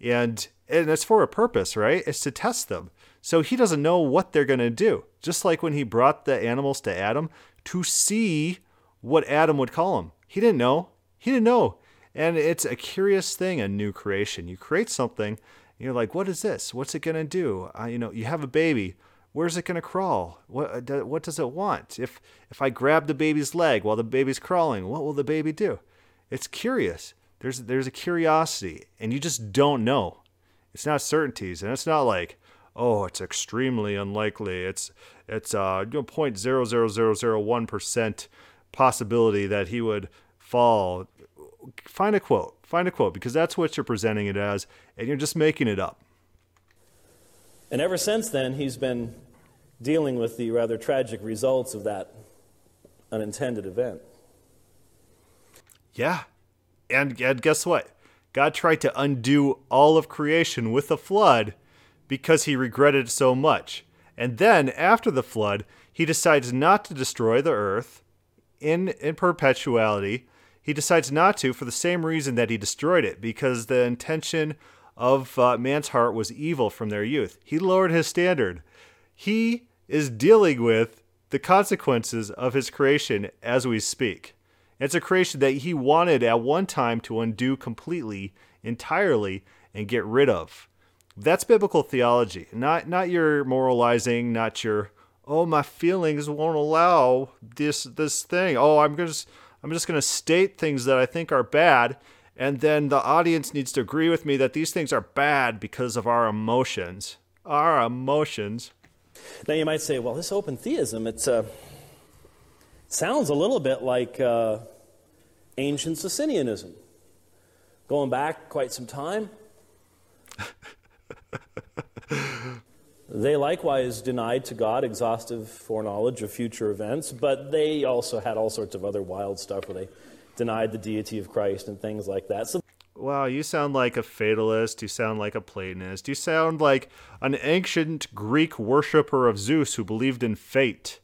and and it's for a purpose, right? It's to test them. So he doesn't know what they're going to do. Just like when he brought the animals to Adam to see what Adam would call them. He didn't know. He didn't know. And it's a curious thing, a new creation. You create something, you're like, what is this? What's it to do? Uh, you know, you have a baby. Where's it to crawl? What, uh, what does it want? If, if I grab the baby's leg while the baby's crawling, what will the baby do? It's curious. There's, there's a curiosity, and you just don't know. It's not certainties, and it's not like, oh, it's extremely unlikely. It's it's uh you know, 0.00001 percent possibility that he would fall. Find a quote. Find a quote because that's what you're presenting it as, and you're just making it up. And ever since then, he's been dealing with the rather tragic results of that unintended event. Yeah. And, and guess what? God tried to undo all of creation with a flood because he regretted it so much. And then, after the flood, he decides not to destroy the earth in, in perpetuality. He decides not to for the same reason that he destroyed it, because the intention of uh, man's heart was evil from their youth. He lowered his standard. He is dealing with the consequences of his creation as we speak. It's a creation that he wanted at one time to undo completely, entirely, and get rid of. That's biblical theology, not not your moralizing, not your oh my feelings won't allow this this thing. Oh, I'm just I'm just going to state things that I think are bad and then the audience needs to agree with me that these things are bad because of our emotions. Our emotions. Now you might say, well, this open theism, it uh, sounds a little bit like uh, ancient Socinianism. Going back quite some time, they likewise denied to God exhaustive foreknowledge of future events, but they also had all sorts of other wild stuff where they denied the deity of Christ and things like that. So Wow, you sound like a fatalist. You sound like a Platonist. You sound like an ancient Greek worshiper of Zeus who believed in fate.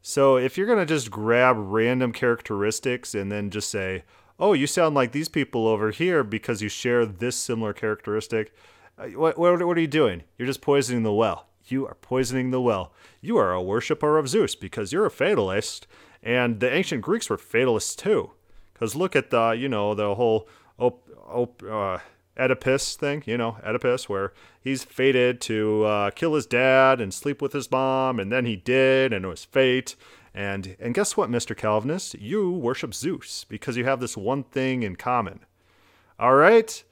So if you're going to just grab random characteristics and then just say, oh, you sound like these people over here because you share this similar characteristic, what, what, what are you doing? You're just poisoning the well. You are poisoning the well. You are a worshiper of Zeus because you're a fatalist, and the ancient Greeks were fatalists too. Because look at the, you know, the whole op, op, uh, Oedipus thing, you know, Oedipus, where he's fated to uh, kill his dad and sleep with his mom, and then he did, and it was fate. And and guess what, Mr. Calvinist? You worship Zeus because you have this one thing in common. All right?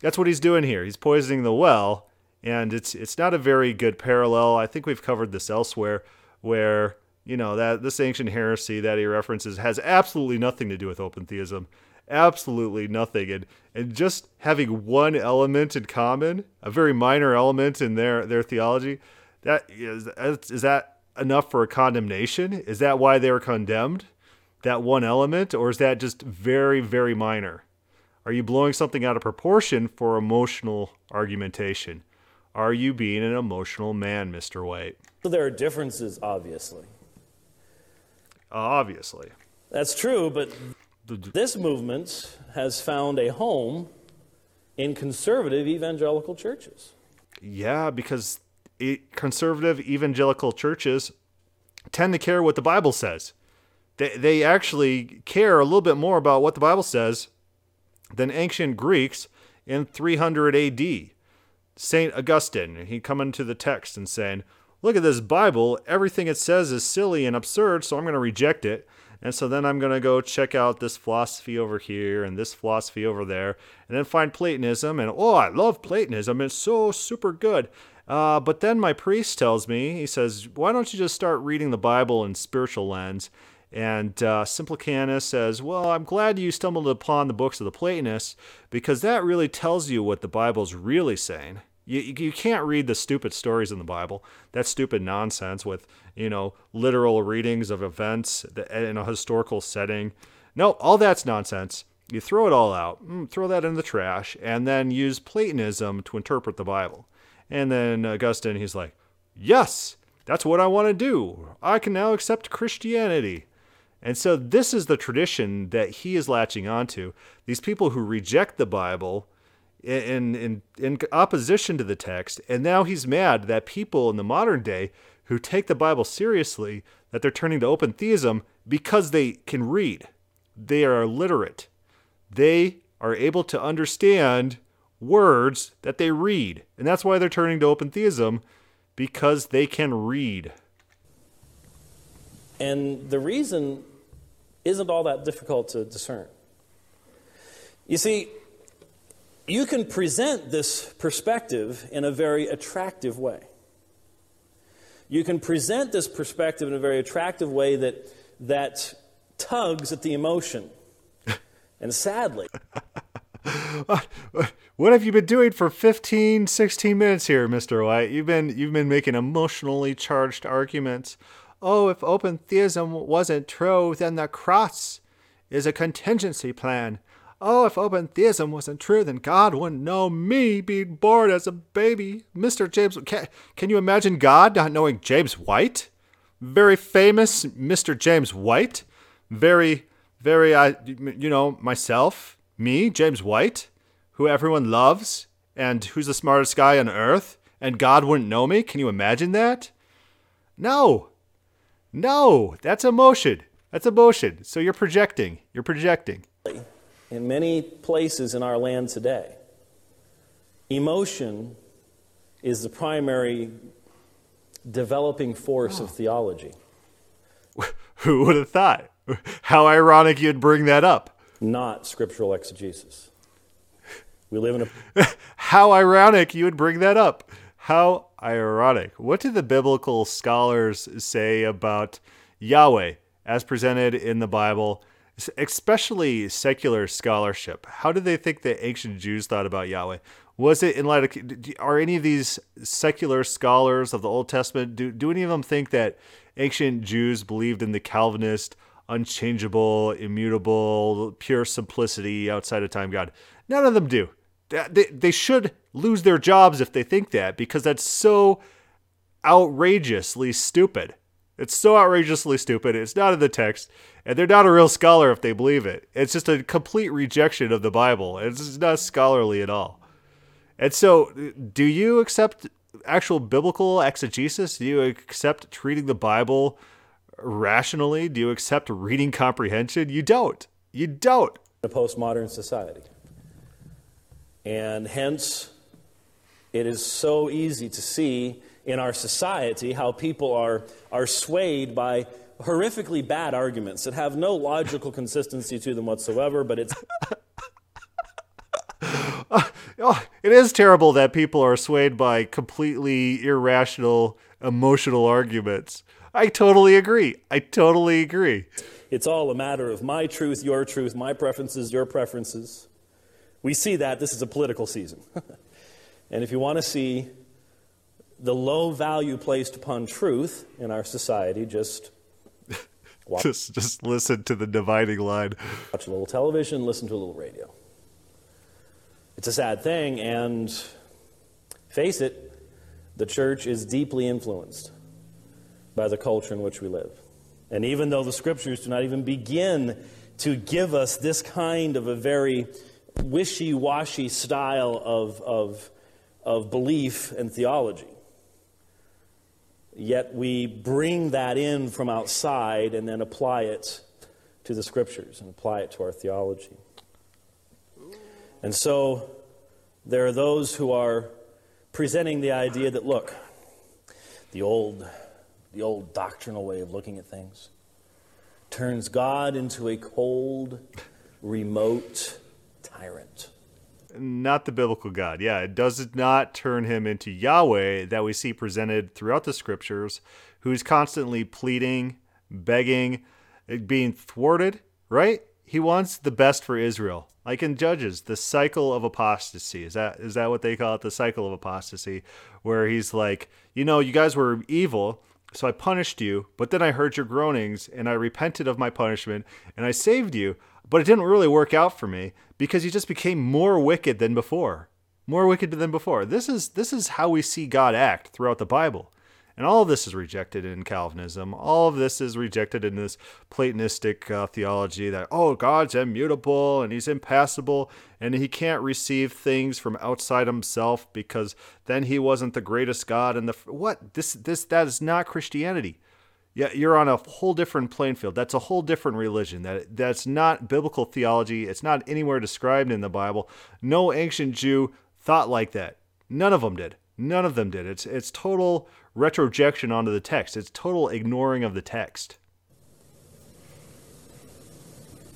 That's what he's doing here. He's poisoning the well, and it's it's not a very good parallel. I think we've covered this elsewhere, where you know that this ancient heresy that he references has absolutely nothing to do with open theism, absolutely nothing, and and just having one element in common, a very minor element in their their theology, That is, is that enough for a condemnation? Is that why they were condemned? That one element, or is that just very, very minor? Are you blowing something out of proportion for emotional argumentation? Are you being an emotional man, Mr. White? So there are differences, obviously. Uh, obviously. That's true, but this movement has found a home in conservative evangelical churches. Yeah, because it, conservative evangelical churches tend to care what the Bible says. They, they actually care a little bit more about what the Bible says than ancient Greeks in 300 AD. St. Augustine, he come into the text and saying, Look at this Bible, everything it says is silly and absurd, so I'm going to reject it. And so then I'm going to go check out this philosophy over here and this philosophy over there, and then find Platonism. And oh, I love Platonism. It's so super good. Uh, but then my priest tells me, he says, why don't you just start reading the Bible in spiritual lens? And uh, Simplicianus says, Well, I'm glad you stumbled upon the books of the Platonists because that really tells you what the Bible's really saying. You, you can't read the stupid stories in the Bible. That stupid nonsense with, you know, literal readings of events in a historical setting. No, all that's nonsense. You throw it all out, mm, throw that in the trash, and then use Platonism to interpret the Bible. And then Augustine, he's like, Yes, that's what I want to do. I can now accept Christianity. And so this is the tradition that he is latching onto. These people who reject the Bible in, in, in opposition to the text. And now he's mad that people in the modern day who take the Bible seriously, that they're turning to open theism because they can read. They are literate. They are able to understand words that they read. And that's why they're turning to open theism because they can read. And the reason isn't all that difficult to discern. You see, you can present this perspective in a very attractive way. You can present this perspective in a very attractive way that, that tugs at the emotion. and sadly, what have you been doing for 15, 16 minutes here, Mr. White? You've been you've been making emotionally charged arguments. Oh, if open theism wasn't true, then the cross is a contingency plan. Oh, if open theism wasn't true, then God wouldn't know me being born as a baby. Mr. James, can, can you imagine God not knowing James White? Very famous Mr. James White. Very, very, uh, I, you know, myself, me, James White, who everyone loves, and who's the smartest guy on earth, and God wouldn't know me? Can you imagine that? No. No, that's emotion. That's emotion. So you're projecting. You're projecting in many places in our land today, emotion is the primary developing force oh. of theology. Who would have thought? How ironic you'd bring that up. Not scriptural exegesis. We live in a. How ironic you would bring that up. How ironic. What did the biblical scholars say about Yahweh as presented in the Bible especially secular scholarship. How do they think the ancient Jews thought about Yahweh? Was it in light of are any of these secular scholars of the Old Testament do do any of them think that ancient Jews believed in the Calvinist, unchangeable, immutable, pure simplicity outside of time God? None of them do. They, they should lose their jobs if they think that because that's so outrageously stupid. It's so outrageously stupid. It's not in the text, and they're not a real scholar if they believe it. It's just a complete rejection of the Bible. It's not scholarly at all. And so, do you accept actual biblical exegesis? Do you accept treating the Bible rationally? Do you accept reading comprehension? You don't. You don't. A postmodern society. And hence, it is so easy to see in our society how people are, are swayed by horrifically bad arguments that have no logical consistency to them whatsoever, but it's. oh, it is terrible that people are swayed by completely irrational, emotional arguments. I totally agree. I totally agree. It's all a matter of my truth, your truth, my preferences, your preferences. We see that this is a political season. and if you want to see the low value placed upon truth in our society just watch, just just listen to the dividing line. Watch a little television, listen to a little radio. It's a sad thing, and face it, the church is deeply influenced by the culture in which we live. And even though the scriptures do not even begin to give us this kind of a very wishy washy style of, of, of belief and theology, yet we bring that in from outside and then apply it to the scriptures and apply it to our theology. And so there are those who are presenting the idea that, look, the old, the old doctrinal way of looking at things turns God into a cold, remote tyrant. Not the biblical God. Yeah, it does not turn him into Yahweh that we see presented throughout the scriptures, who's constantly pleading, begging, being thwarted, right? He wants the best for Israel like in Judges, the cycle of apostasy. Is that is that what they call it? The cycle of apostasy, where he's like, you know, you guys were evil, so I punished you, but then I heard your groanings, and I repented of my punishment, and I saved you. But it didn't really work out for me because he just became more wicked than before. More wicked than before. This is this is how we see God act throughout the Bible. And all of this is rejected in Calvinism. All of this is rejected in this Platonistic uh, theology that, oh, God's immutable and he's impassible and he can't receive things from outside himself because then he wasn't the greatest God. And the what? This, this, that is not Christianity. Yeah, you're on a whole different playing field. That's a whole different religion. That that's not biblical theology. It's not anywhere described in the Bible. No ancient Jew thought like that. None of them did. None of them did. It's it's total retrojection onto the text. It's total ignoring of the text.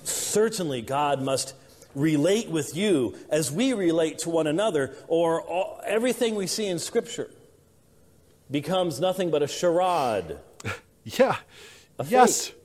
Certainly, God must relate with you as we relate to one another, or all, everything we see in Scripture becomes nothing but a charade. Yeah. A yes. Fake.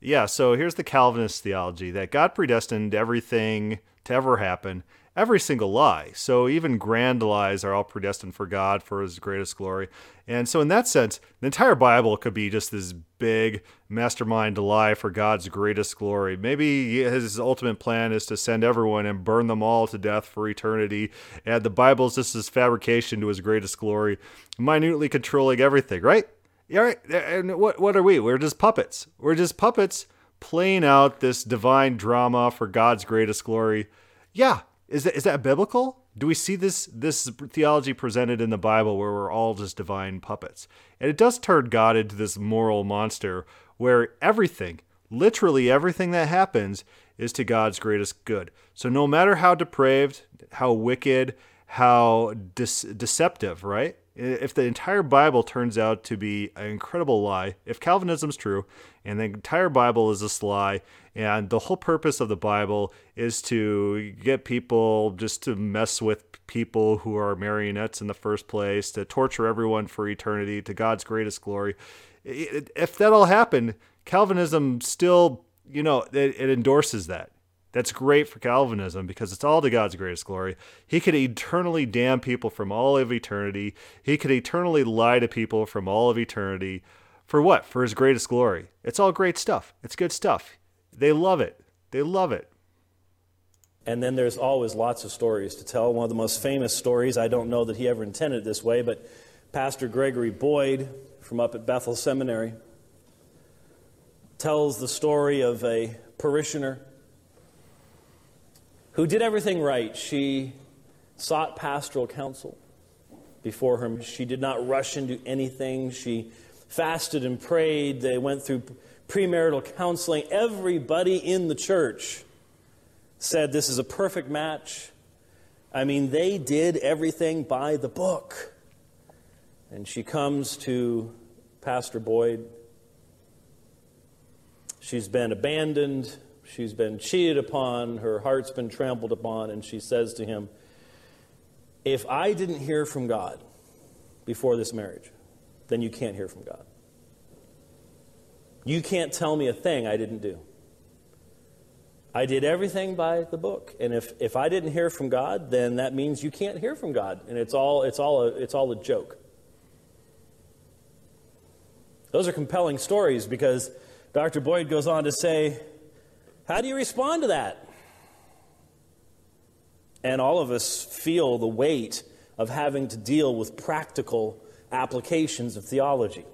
Yeah, so here's the Calvinist theology that God predestined everything to ever happen, every single lie. So even grand lies are all predestined for God for his greatest glory. And so in that sense, the entire Bible could be just this big mastermind lie for God's greatest glory. Maybe his ultimate plan is to send everyone and burn them all to death for eternity. And the Bible is just this fabrication to his greatest glory, minutely controlling everything, right? Yeah, right. And what what are we? We're just puppets. We're just puppets playing out this divine drama for God's greatest glory. Yeah, is that is that biblical? Do we see this this theology presented in the Bible where we're all just divine puppets? And it does turn God into this moral monster where everything, literally everything that happens is to God's greatest good. So no matter how depraved, how wicked, how de- deceptive, right? If the entire Bible turns out to be an incredible lie, if Calvinism's true and the entire Bible is a lie, and the whole purpose of the Bible is to get people just to mess with people who are marionettes in the first place, to torture everyone for eternity, to God's greatest glory, if that all happened, Calvinism still, you know, it, it endorses that. That's great for Calvinism because it's all to God's greatest glory. He could eternally damn people from all of eternity. He could eternally lie to people from all of eternity. For what? For his greatest glory. It's all great stuff. It's good stuff. They love it. They love it. And then there's always lots of stories to tell. One of the most famous stories, I don't know that he ever intended it this way, but Pastor Gregory Boyd from up at Bethel Seminary tells the story of a parishioner who did everything right. She sought pastoral counsel before her. She did not rush into anything. She fasted and prayed. They went through premarital counseling. Everybody in the church said this is a perfect match. I mean, they did everything by the book. And she comes to Pastor Boyd. She's been abandoned. She's been cheated upon, her heart's been trampled upon, and she says to him, If I didn't hear from God before this marriage, then you can't hear from God. You can't tell me a thing I didn't do. I did everything by the book. And if, if I didn't hear from God, then that means you can't hear from God. And it's all, it's all, a, it's all a joke. Those are compelling stories because Dr. Boyd goes on to say, How do you respond to that? And all of us feel the weight of having to deal with practical applications of theology.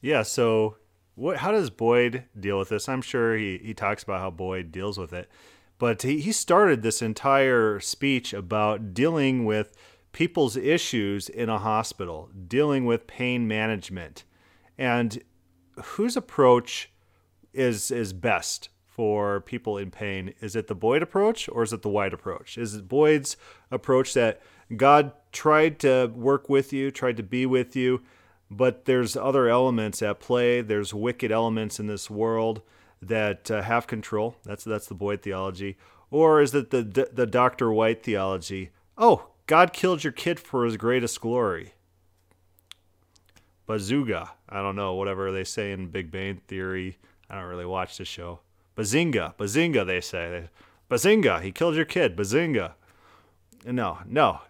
Yeah, so what, how does Boyd deal with this? I'm sure he, he talks about how Boyd deals with it. But he, he started this entire speech about dealing with people's issues in a hospital, dealing with pain management, and whose approach is is best for people in pain? Is it the Boyd approach or is it the White approach? Is it Boyd's approach that God tried to work with you, tried to be with you, but there's other elements at play. There's wicked elements in this world that uh, have control. That's that's the Boyd theology. Or is it the the Dr. White theology? Oh, God killed your kid for his greatest glory. Bazooga. I don't know, whatever they say in Big Bang Theory. I don't really watch the show. Bazinga, bazinga, they say. Bazinga, he killed your kid. Bazinga. No, no.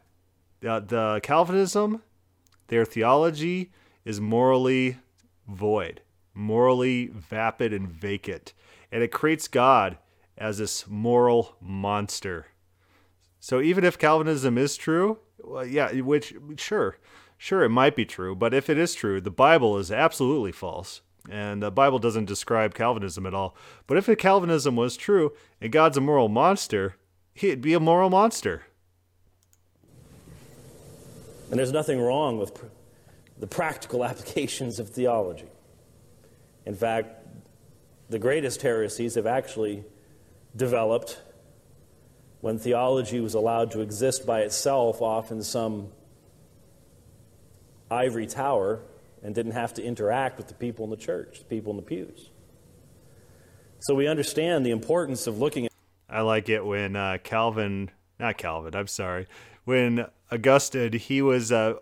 The, the Calvinism, their theology is morally void, morally vapid and vacant. And it creates God as this moral monster. So even if Calvinism is true, well, yeah, which sure, sure, it might be true, but if it is true, the Bible is absolutely false. And the Bible doesn't describe Calvinism at all. But if Calvinism was true and God's a moral monster, he'd be a moral monster. And there's nothing wrong with pr- the practical applications of theology. In fact, the greatest heresies have actually developed when theology was allowed to exist by itself off in some ivory tower and didn't have to interact with the people in the church, the people in the pews. So we understand the importance of looking at. I like it when uh, Calvin, not Calvin, I'm sorry, when Augustine, he was uh,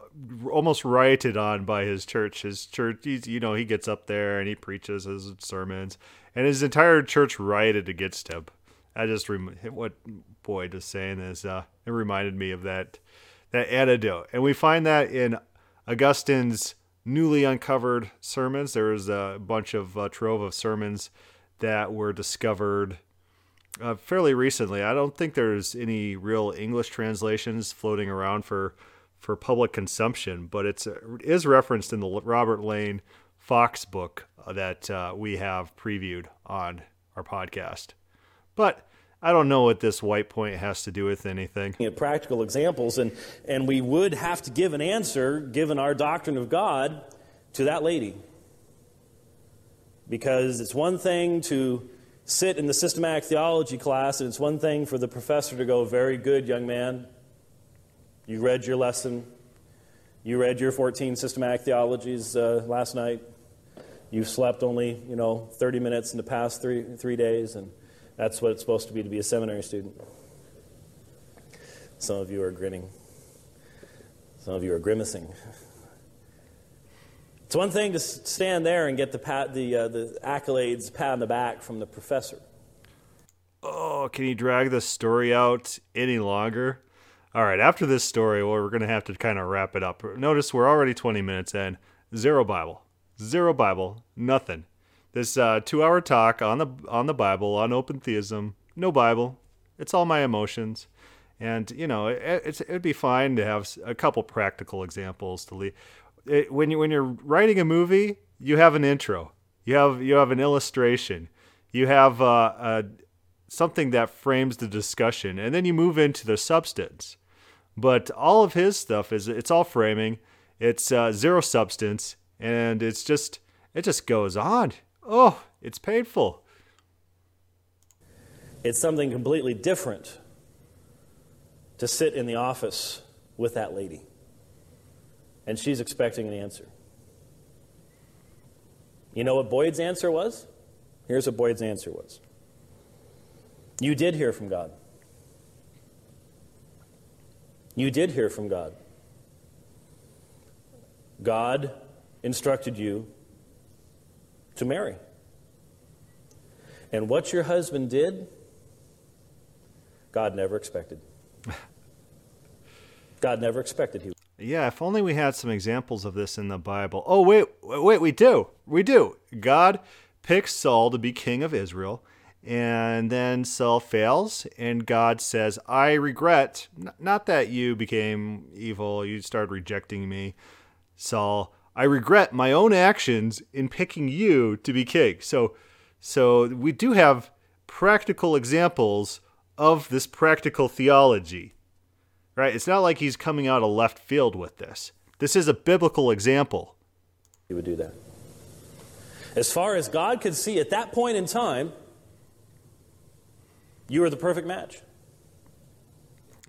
almost rioted on by his church. His church, he's, you know, he gets up there and he preaches his sermons, and his entire church rioted against him. I just rem- what Boyd is saying is uh, it reminded me of that that antidote, and we find that in Augustine's newly uncovered sermons. There was a bunch of uh, trove of sermons that were discovered uh, fairly recently. I don't think there's any real English translations floating around for for public consumption, but it's uh, referenced in the Robert Lane Fox book uh, that uh, we have previewed on our podcast. But I don't know what this white point has to do with anything. Practical examples, and, and we would have to give an answer, given our doctrine of God, to that lady. Because it's one thing to sit in the systematic theology class, and it's one thing for the professor to go, Very good, young man. You read your lesson. You read your 14 systematic theologies uh, last night. You slept only, you know, 30 minutes in the past three, three days, and that's what it's supposed to be to be a seminary student. Some of you are grinning. Some of you are grimacing. It's one thing to stand there and get the, pat, the, uh, the accolades, pat on the back from the professor. Oh, can you drag this story out any longer? All right, after this story, well, we're going to have to kind of wrap it up. Notice we're already 20 minutes in. Zero Bible. Zero Bible. Nothing. This uh, two-hour talk on the on the Bible on open theism. No Bible. It's all my emotions, and you know it, it'd be fine to have a couple practical examples to leave. It, when you when you're writing a movie, you have an intro. You have you have an illustration. You have uh, a, something that frames the discussion, and then you move into the substance. But all of his stuff is it's all framing. It's uh, zero substance, and it's just it just goes on Oh, it's painful. It's something completely different to sit in the office with that lady. And she's expecting an answer. You know what Boyd's answer was? Here's what Boyd's answer was You did hear from God. You did hear from God. God instructed you to marry. And what your husband did God never expected. God never expected he. Yeah, if only we had some examples of this in the Bible. Oh, wait, wait, we do. We do. God picks Saul to be king of Israel, and then Saul fails, and God says, I regret, not that you became evil, you started rejecting me, Saul. I regret my own actions in picking you to be king. So, so we do have practical examples of this practical theology right? It's not like he's coming out of left field with this. This is a biblical example. He would do that. As far as God could see at that point in time, you were the perfect match.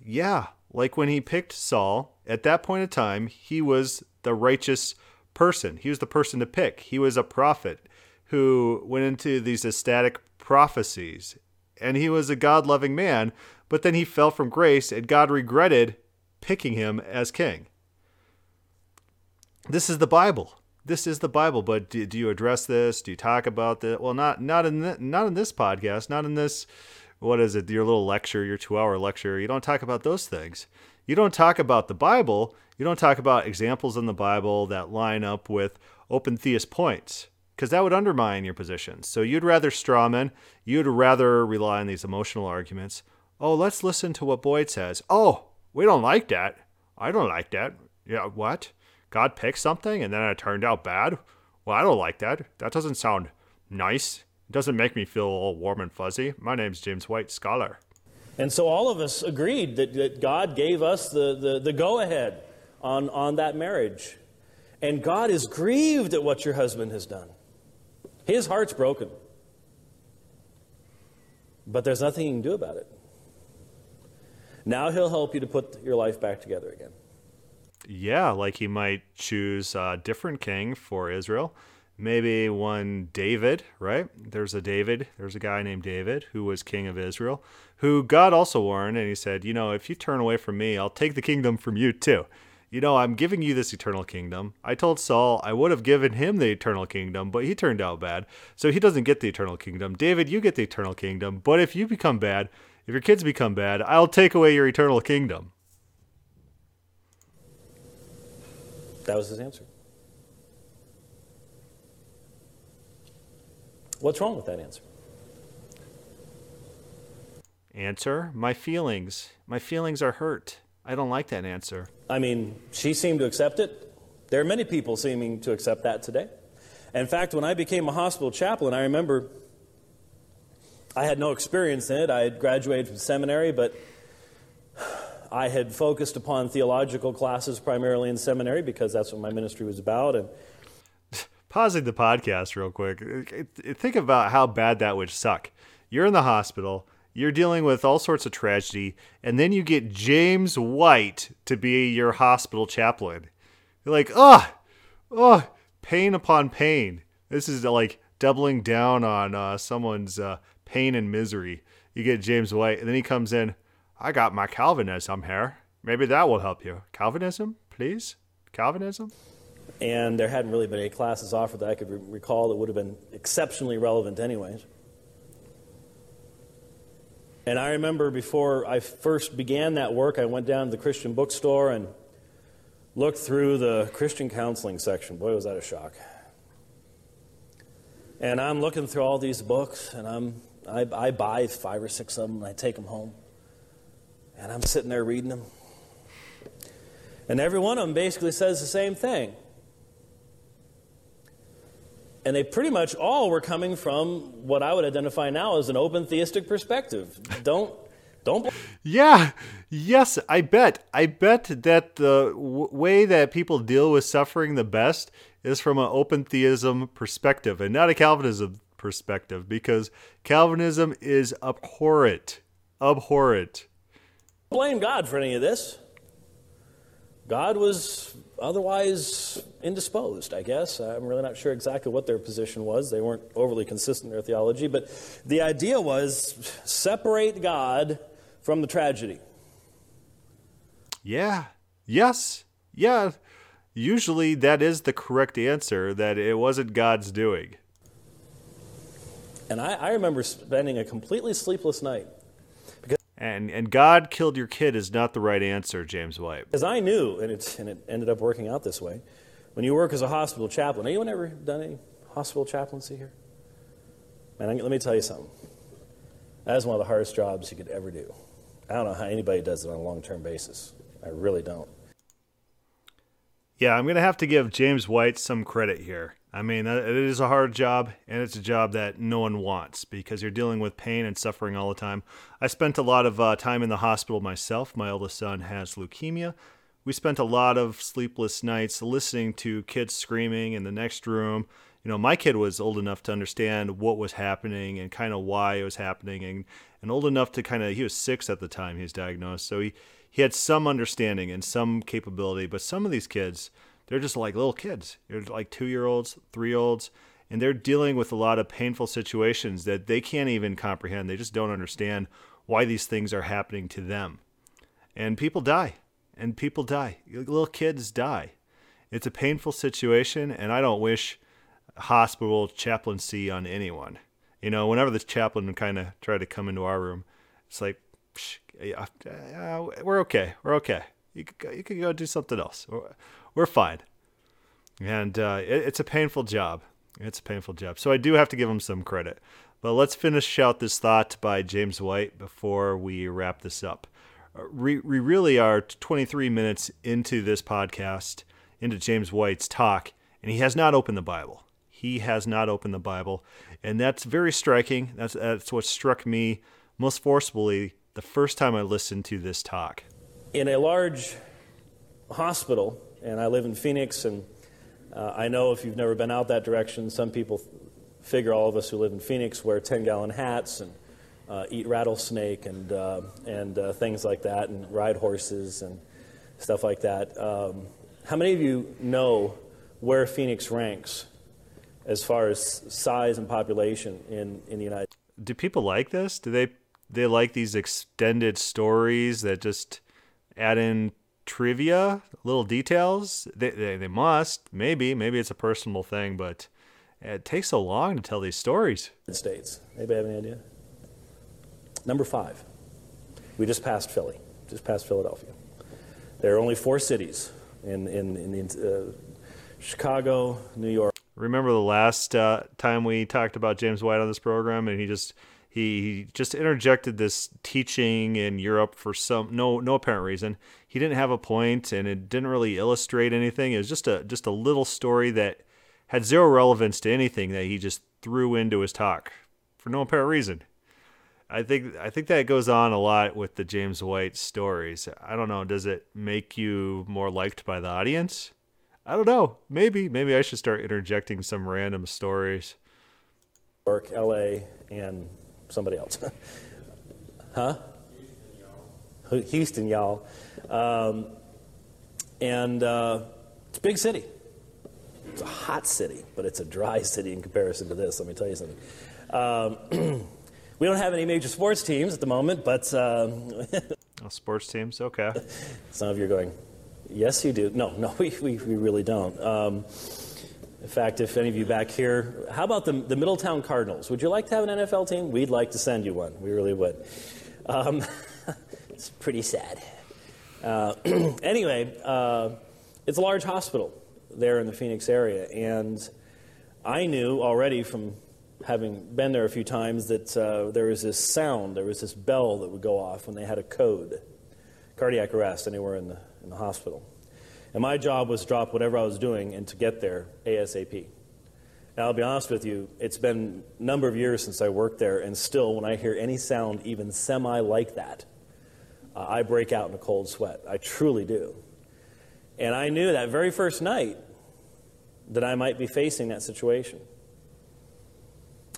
Yeah, like when he picked Saul, at that point in time, he was the righteous person. He was the person to pick. He was a prophet who went into these ecstatic prophecies, and he was a God loving man but then he fell from grace, and God regretted picking him as king. This is the Bible. This is the Bible. But do, do you address this? Do you talk about this? Well, not not in the, not in this podcast. Not in this. What is it? Your little lecture, your two-hour lecture. You don't talk about those things. You don't talk about the Bible. You don't talk about examples in the Bible that line up with open theist points because that would undermine your position. So you'd rather strawman, you'd rather rely on these emotional arguments Oh, let's listen to what Boyd says. Oh, we don't like that. I don't like that. Yeah, what? God picked something and then it turned out bad? Well, I don't like that. That doesn't sound nice. It doesn't make me feel all warm and fuzzy. My name's James White, scholar. And so all of us agreed that, that God gave us the, the, the go ahead on, on that marriage. And God is grieved at what your husband has done. His heart's broken. But there's nothing you can do about it. Now he'll help you to put your life back together again. Yeah, like he might choose a different king for Israel. Maybe one David, right? There's a David, there's a guy named David who was king of Israel, who God also warned, and he said, You know, if you turn away from me, I'll take the kingdom from you too. You know, I'm giving you this eternal kingdom. I told Saul I would have given him the eternal kingdom, but he turned out bad. So he doesn't get the eternal kingdom. David, you get the eternal kingdom, but if you become bad, if your kids become bad, I'll take away your eternal kingdom. That was his answer. What's wrong with that answer? Answer My feelings. My feelings are hurt. I don't like that answer. I mean, she seemed to accept it. There are many people seeming to accept that today. In fact, when I became a hospital chaplain, I remember I had no experience in it. I had graduated from seminary, but I had focused upon theological classes primarily in seminary because that's what my ministry was about. And pausing the podcast real quick, think about how bad that would suck. You're in the hospital. You're dealing with all sorts of tragedy, and then you get James White to be your hospital chaplain. You're like, oh, oh, pain upon pain. This is like doubling down on uh, someone's uh, pain and misery. You get James White, and then he comes in. I got my Calvinism here. Maybe that will help you. Calvinism, please? Calvinism? And there hadn't really been any classes offered that I could re- recall that would have been exceptionally relevant, anyways. And I remember before I first began that work, I went down to the Christian bookstore and looked through the Christian counseling section. Boy, was that a shock. And I'm looking through all these books, and I'm I, I buy five or six of them and I take them home. And I'm sitting there reading them. And every one of them basically says the same thing. And they pretty much all were coming from what I would identify now as an open theistic perspective. Don't don't. Yeah. Yes, I bet. I bet that the w- way that people deal with suffering the best is from an open theism perspective and not a Calvinism perspective because Calvinism is abhorrent. Abhorrent. Blame God for any of this. God was otherwise indisposed, I guess. I'm really not sure exactly what their position was. They weren't overly consistent in their theology, but the idea was separate God from the tragedy. Yeah. Yes. Yeah. Usually that is the correct answer that it wasn't God's doing. And I, I remember spending a completely sleepless night. And and God killed your kid is not the right answer, James White. As I knew, and it, and it ended up working out this way, when you work as a hospital chaplain, anyone ever done any hospital chaplaincy here? Man, let me tell you something. That is one of the hardest jobs you could ever do. I don't know how anybody does it on a long term basis. I really don't. Yeah, I'm going to have to give James White some credit here. I mean, it is a hard job, and it's a job that no one wants because you're dealing with pain and suffering all the time. I spent a lot of uh, time in the hospital myself. My oldest son has leukemia. We spent a lot of sleepless nights listening to kids screaming in the next room. You know, my kid was old enough to understand what was happening and kind of why it was happening, and, and old enough to kind of, he was six at the time he was diagnosed. So he, he had some understanding and some capability, but some of these kids, they're just like little kids. They're like two year olds, three year olds, and they're dealing with a lot of painful situations that they can't even comprehend. They just don't understand why these things are happening to them. And people die, and people die. Little kids die. It's a painful situation, and I don't wish hospital chaplaincy on anyone. You know, whenever the chaplain kind of tried to come into our room, it's like, yeah, uh, we're okay. We're okay. You could, go, you could go do something else we're fine. And uh, it, it's a painful job. It's a painful job. So I do have to give him some credit. But let's finish out this thought by James White before we wrap this up. Uh, we, we really are 23 minutes into this podcast, into James White's talk, and he has not opened the Bible. He has not opened the Bible. And that's very striking. That's, that's what struck me most forcibly the first time I listened to this talk. In a large hospital, and I live in Phoenix, and uh, I know if you've never been out that direction, some people figure all of us who live in Phoenix wear 10 gallon hats and uh, eat rattlesnake and, uh, and uh, things like that, and ride horses and stuff like that. Um, how many of you know where Phoenix ranks as far as size and population in, in the United States? Do people like this? Do they they like these extended stories that just add in trivia, little details. They, they, they must, maybe, maybe it's a personal thing, but it takes so long to tell these stories. States. Anybody have any idea? Number five. We just passed Philly, just passed Philadelphia. There are only four cities in, in, in the, uh, Chicago, New York. Remember the last uh, time we talked about James White on this program, and he just he just interjected this teaching in Europe for some no no apparent reason. He didn't have a point, and it didn't really illustrate anything. It was just a just a little story that had zero relevance to anything that he just threw into his talk for no apparent reason. I think I think that goes on a lot with the James White stories. I don't know. Does it make you more liked by the audience? I don't know. Maybe maybe I should start interjecting some random stories. York, L.A., and somebody else. huh? Houston, y'all. Um, and uh, it's a big city. It's a hot city, but it's a dry city in comparison to this. Let me tell you something. Um, we don't have any major sports teams at the moment, but. Um, oh, sports teams? Okay. Some of you are going, yes, you do. No, no, we, we, we really don't. In fact, if any of you back here, how about the, the Middletown Cardinals? Would you like to have an NFL team? We'd like to send you one. We really would. Um, it's pretty sad. Uh, anyway, uh, it's a large hospital there in the Phoenix area, and I knew already from having been there a few times that uh, there was this sound, there was this bell that would go off when they had a code, cardiac arrest anywhere in the, in the hospital. And my job was to drop whatever I was doing and to get there ASAP. Now, I'll be honest with you, it's been a number of years since I worked there, and still, when I hear any sound even semi like that, uh, I break out in a cold sweat. I truly do. And I knew that very first night that I might be facing that situation.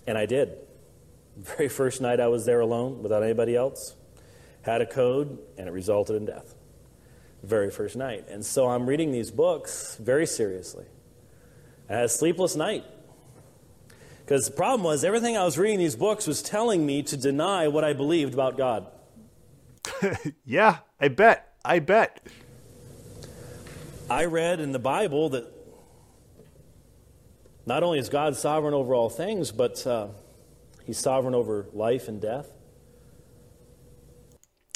And I did. The very first night I was there alone without anybody else, had a code, and it resulted in death very first night. And so I'm reading these books very seriously. I had a sleepless night. Because the problem was, everything I was reading these books was telling me to deny what I believed about God. yeah, I bet. I bet. I read in the Bible that not only is God sovereign over all things, but uh, He's sovereign over life and death.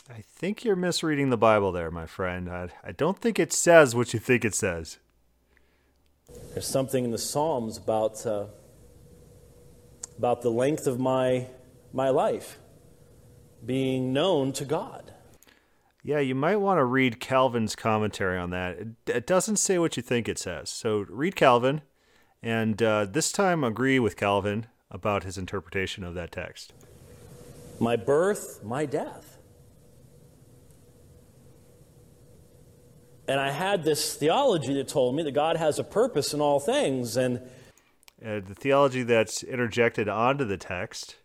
I think you're misreading the Bible there, my friend. I, I don't think it says what you think it says. There's something in the Psalms about, uh, about the length of my, my life being known to God. Yeah, you might want to read Calvin's commentary on that. It, it doesn't say what you think it says. So read Calvin, and uh, this time agree with Calvin about his interpretation of that text. My birth, my death. And I had this theology that told me that God has a purpose in all things. And uh, the theology that's interjected onto the text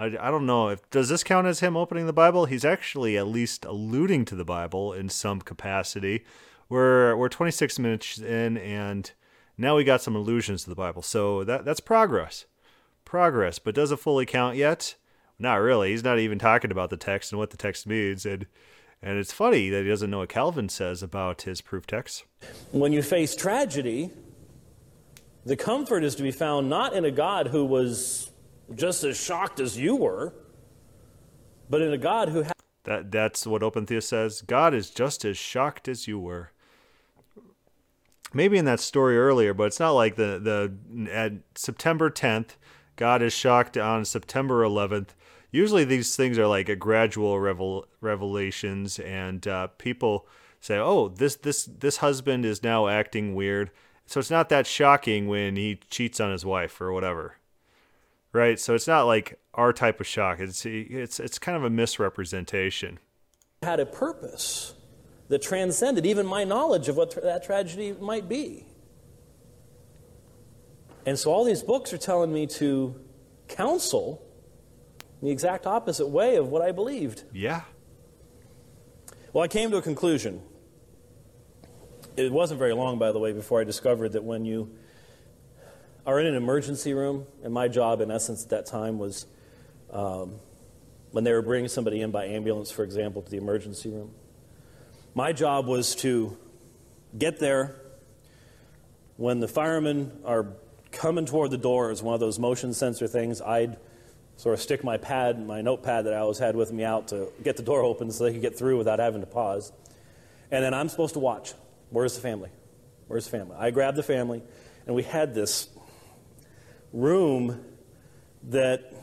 I, I don't know if does this count as him opening the Bible? He's actually at least alluding to the Bible in some capacity. We're we're 26 minutes in, and now we got some allusions to the Bible. So that that's progress, progress. But does it fully count yet? Not really. He's not even talking about the text and what the text means, and and it's funny that he doesn't know what Calvin says about his proof text. When you face tragedy, the comfort is to be found not in a God who was just as shocked as you were, but in a God who has. That, that's what Open Theist says. God is just as shocked as you were. Maybe in that story earlier, but it's not like the, the at September 10th, God is shocked on September 11th. Usually these things are like a gradual revel, revelations, and uh, people say, "Oh, this this this husband is now acting weird." So it's not that shocking when he cheats on his wife or whatever right? So it's not like our type of shock. It's it's it's kind of a misrepresentation. Had a purpose that transcended even my knowledge of what tra- that tragedy might be. And so all these books are telling me to counsel the exact opposite way of what I believed. Yeah. Well, I came to a conclusion. It wasn't very long, by the way, before I discovered that when you are in an emergency room, and my job, in essence, at that time was um, when they were bringing somebody in by ambulance, for example, to the emergency room. My job was to get there when the firemen are coming toward the door as one of those motion sensor things. I'd sort of stick my pad, my notepad that I always had with me out to get the door open so they could get through without having to pause. And then I'm supposed to watch. Where's the family? Where's the family? I grabbed the family, and we had this room that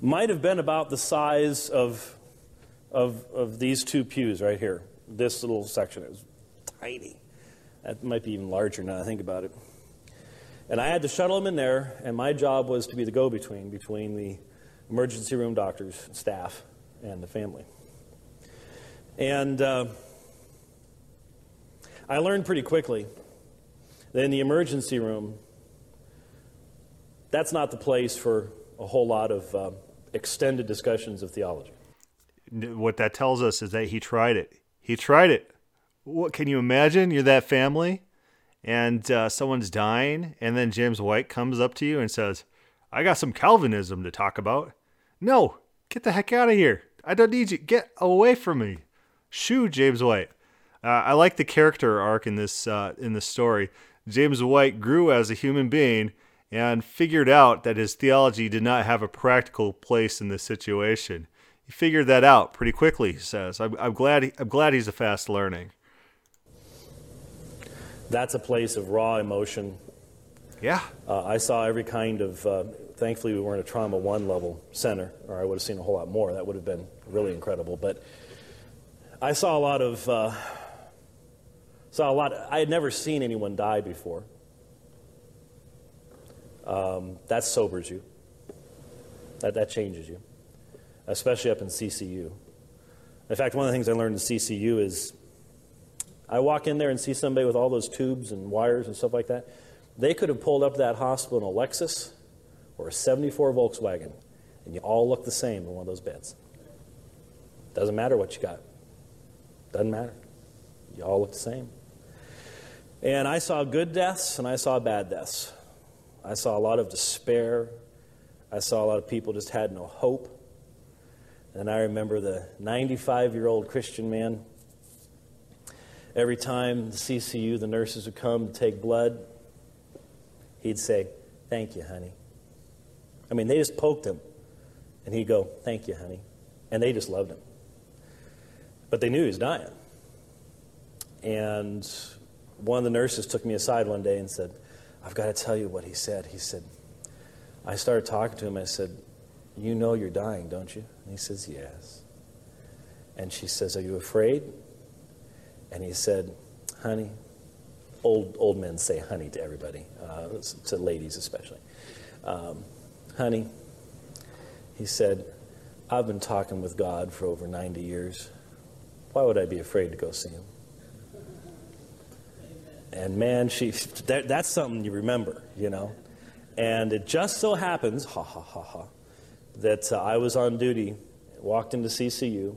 might have been about the size of, of, of these two pews right here. This little section is tiny. That might be even larger now I think about it. And I had to shuttle him in there, and my job was to be the go between between the emergency room doctors, staff, and the family. And uh, I learned pretty quickly that in the emergency room, that's not the place for a whole lot of uh, extended discussions of theology. What that tells us is that he tried it. He tried it. What can you imagine? You're that family, and uh, someone's dying, and then James White comes up to you and says, "I got some Calvinism to talk about." No, get the heck out of here. I don't need you. Get away from me. Shoo, James White. Uh, I like the character arc in this uh, in this story. James White grew as a human being and figured out that his theology did not have a practical place in this situation. He figured that out pretty quickly, he says. I'm, I'm glad, he, I'm glad he's a fast learning. That's a place of raw emotion. Yeah. Uh, I saw every kind of, uh, thankfully, we weren't a trauma one level center, or I would have seen a whole lot more. That would have been really incredible. But I saw a lot of, uh, saw a lot, I had never seen anyone die before um, that sobers you. That, that changes you, especially up in CCU. In fact, one of the things I learned in CCU is I walk in there and see somebody with all those tubes and wires and stuff like that. They could have pulled up to that hospital in a Lexus or a 74 Volkswagen, and you all look the same in one of those beds. Doesn't matter what you got. Doesn't matter. You all look the same. And I saw good deaths and I saw bad deaths. I saw a lot of despair. I saw a lot of people just had no hope. And I remember the 95 year old Christian man. Every time the CCU, the nurses would come to take blood, he'd say, Thank you, honey. I mean, they just poked him. And he'd go, Thank you, honey. And they just loved him. but they knew he was dying. And one of the nurses took me aside one day and said, I've got to tell you what he said. He said, I started talking to him. I said, You know you're dying, don't you? And he says, Yes. And she says, Are you afraid? And he said, Honey, old, old men say honey to everybody, uh, to ladies especially. Um, honey, he said, I've been talking with God for over 90 years. Why would I be afraid to go see him? And man, she, that, that's something you remember, you know. And it just so happens, ha ha ha ha, that uh, I was on duty, walked into CCU.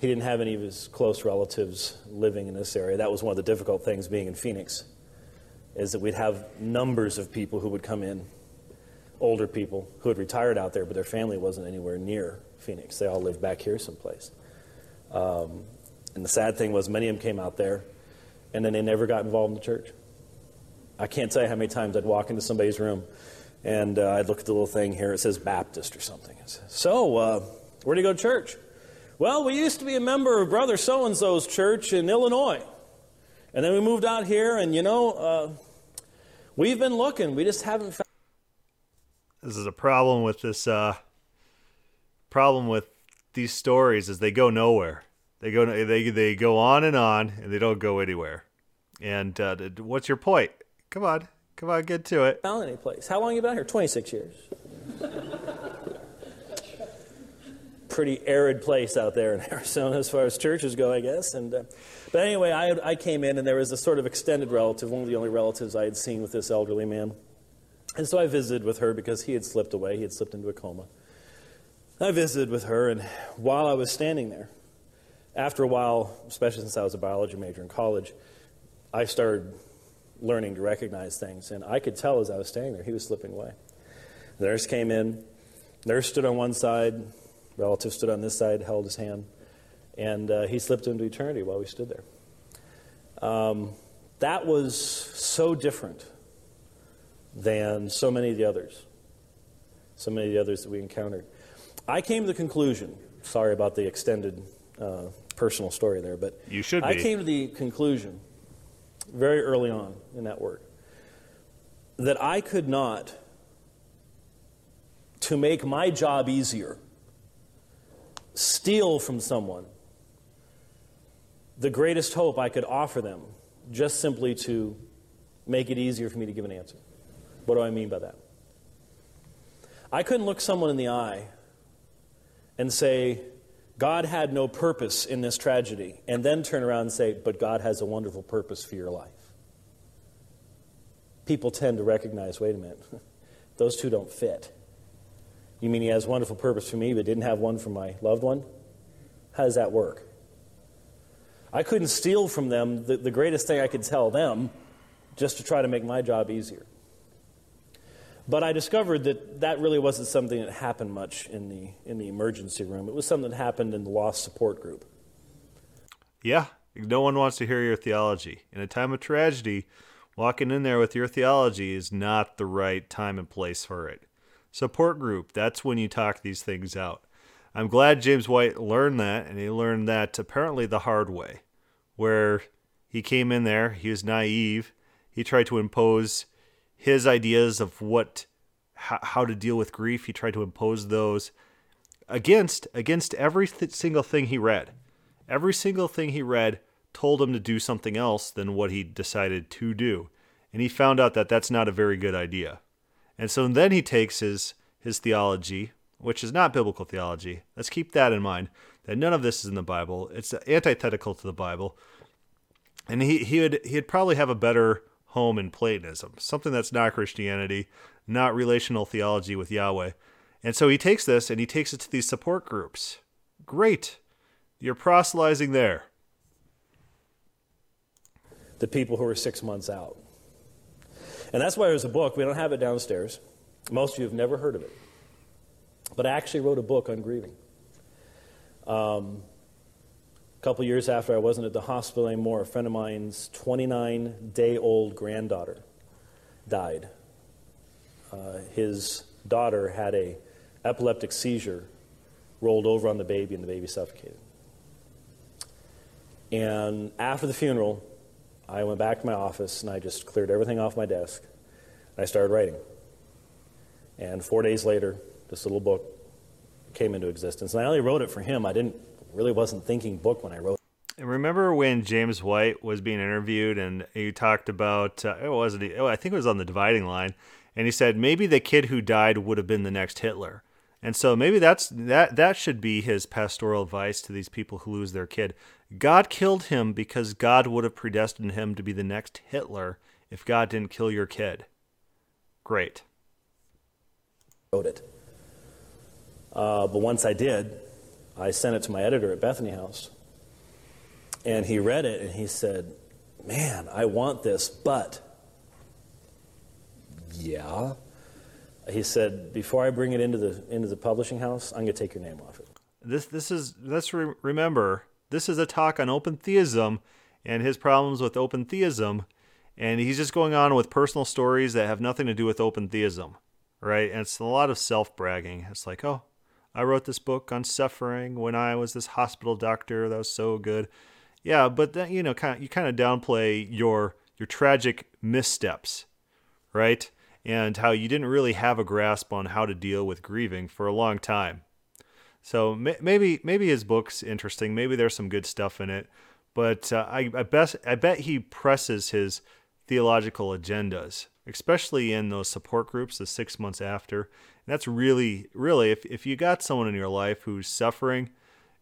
He didn't have any of his close relatives living in this area. That was one of the difficult things being in Phoenix, is that we'd have numbers of people who would come in, older people who had retired out there, but their family wasn't anywhere near Phoenix. They all lived back here someplace. Um, and the sad thing was, many of them came out there and then they never got involved in the church. I can't tell you how many times I'd walk into somebody's room and uh, I'd look at the little thing here, it says Baptist or something. Says, so, uh, where do you go to church? Well, we used to be a member of Brother so and so's church in Illinois. And then we moved out here, and you know, uh, we've been looking. We just haven't found. This is a problem with this. Uh, problem with these stories is they go nowhere. They go they they go on and on, and they don't go anywhere. And uh, what's your point? Come on, come on, get to it. Found any place? How long have you been here? Twenty six years. Pretty arid place out there in Arizona as far as churches go, I guess. And uh, but anyway, I I came in and there was a sort of extended relative, one of the only relatives I had seen with this elderly man. And so I visited with her because he had slipped away. He had slipped into a coma. I visited with her, and while I was standing there, after a while, especially since I was a biology major in college, I started learning to recognize things. And I could tell as I was standing there, he was slipping away. The nurse came in, nurse stood on one side, relative stood on this side, held his hand, and uh, he slipped into eternity while we stood there. Um, that was so different than so many of the others, so many of the others that we encountered. I came to the conclusion, sorry about the extended uh, personal story there, but you should. Be. I came to the conclusion very early on in that work that I could not, to make my job easier, steal from someone the greatest hope I could offer them just simply to make it easier for me to give an answer. What do I mean by that? I couldn't look someone in the eye and say, God had no purpose in this tragedy, and then turn around and say, But God has a wonderful purpose for your life. People tend to recognize wait a minute, those two don't fit. You mean he has wonderful purpose for me, but didn't have one for my loved one? How does that work? I couldn't steal from them the, the greatest thing I could tell them just to try to make my job easier. But I discovered that that really wasn't something that happened much in the, in the emergency room. It was something that happened in the loss support group. Yeah, no one wants to hear your theology. In a time of tragedy, walking in there with your theology is not the right time and place for it. Support group, that's when you talk these things out. I'm glad James White learned that, and he learned that apparently the hard way, where he came in there, he was naive, he tried to impose his ideas of what how, to deal with grief. He tried to impose those against against every th- single thing he read. Every single thing he read told him to do something else than what he decided to do, and he found out that that's not a very good idea. And so then he takes his his theology, which is not biblical theology. Let's keep that in mind. That none of this is in the Bible. It's antithetical to the Bible. And he he would he'd probably have a better home in Platonism, something that's not Christianity, not relational theology with Yahweh. And so he takes this and he takes it to these support groups. Great. You're proselytizing there. The people who are six months out. And that's why there's a book. We don't have it downstairs. Most of you have never heard of it. But I actually wrote a book on grieving. Um, couple years after I wasn't at the hospital anymore, a friend of mine's 29 day old granddaughter died. Uh, his daughter had a epileptic seizure, rolled over on the baby, and the baby suffocated. And after the funeral, I went back to my office and I just cleared everything off my desk. I started writing. And four days later, this little book came into existence. And I only wrote it for him. I didn't really wasn't thinking book when I wrote. And remember when James White was being interviewed and he talked about uh, it wasn't oh I think it was on the dividing line and he said maybe the kid who died would have been the next Hitler. And so maybe that's that that should be his pastoral advice to these people who lose their kid. God killed him because God would have predestined him to be the next Hitler if God didn't kill your kid. Great. Wrote it. Uh, but once I did, I sent it to my editor at Bethany House. And he read it and he said, Man, I want this, but. Yeah. He said, Before I bring it into the, into the publishing house, I'm going to take your name off it. This, this is, let's re- remember, this is a talk on open theism and his problems with open theism. And he's just going on with personal stories that have nothing to do with open theism, right? And it's a lot of self bragging. It's like, oh, I wrote this book on suffering when I was this hospital doctor. That was so good. Yeah, but then you know, kind of, you kind of downplay your your tragic missteps, right? And how you didn't really have a grasp on how to deal with grieving for a long time. So maybe maybe his book's interesting. Maybe there's some good stuff in it, but uh, I, I bet I bet he presses his theological agendas, especially in those support groups the six months after. And that's really, really, if, if you got someone in your life who's suffering,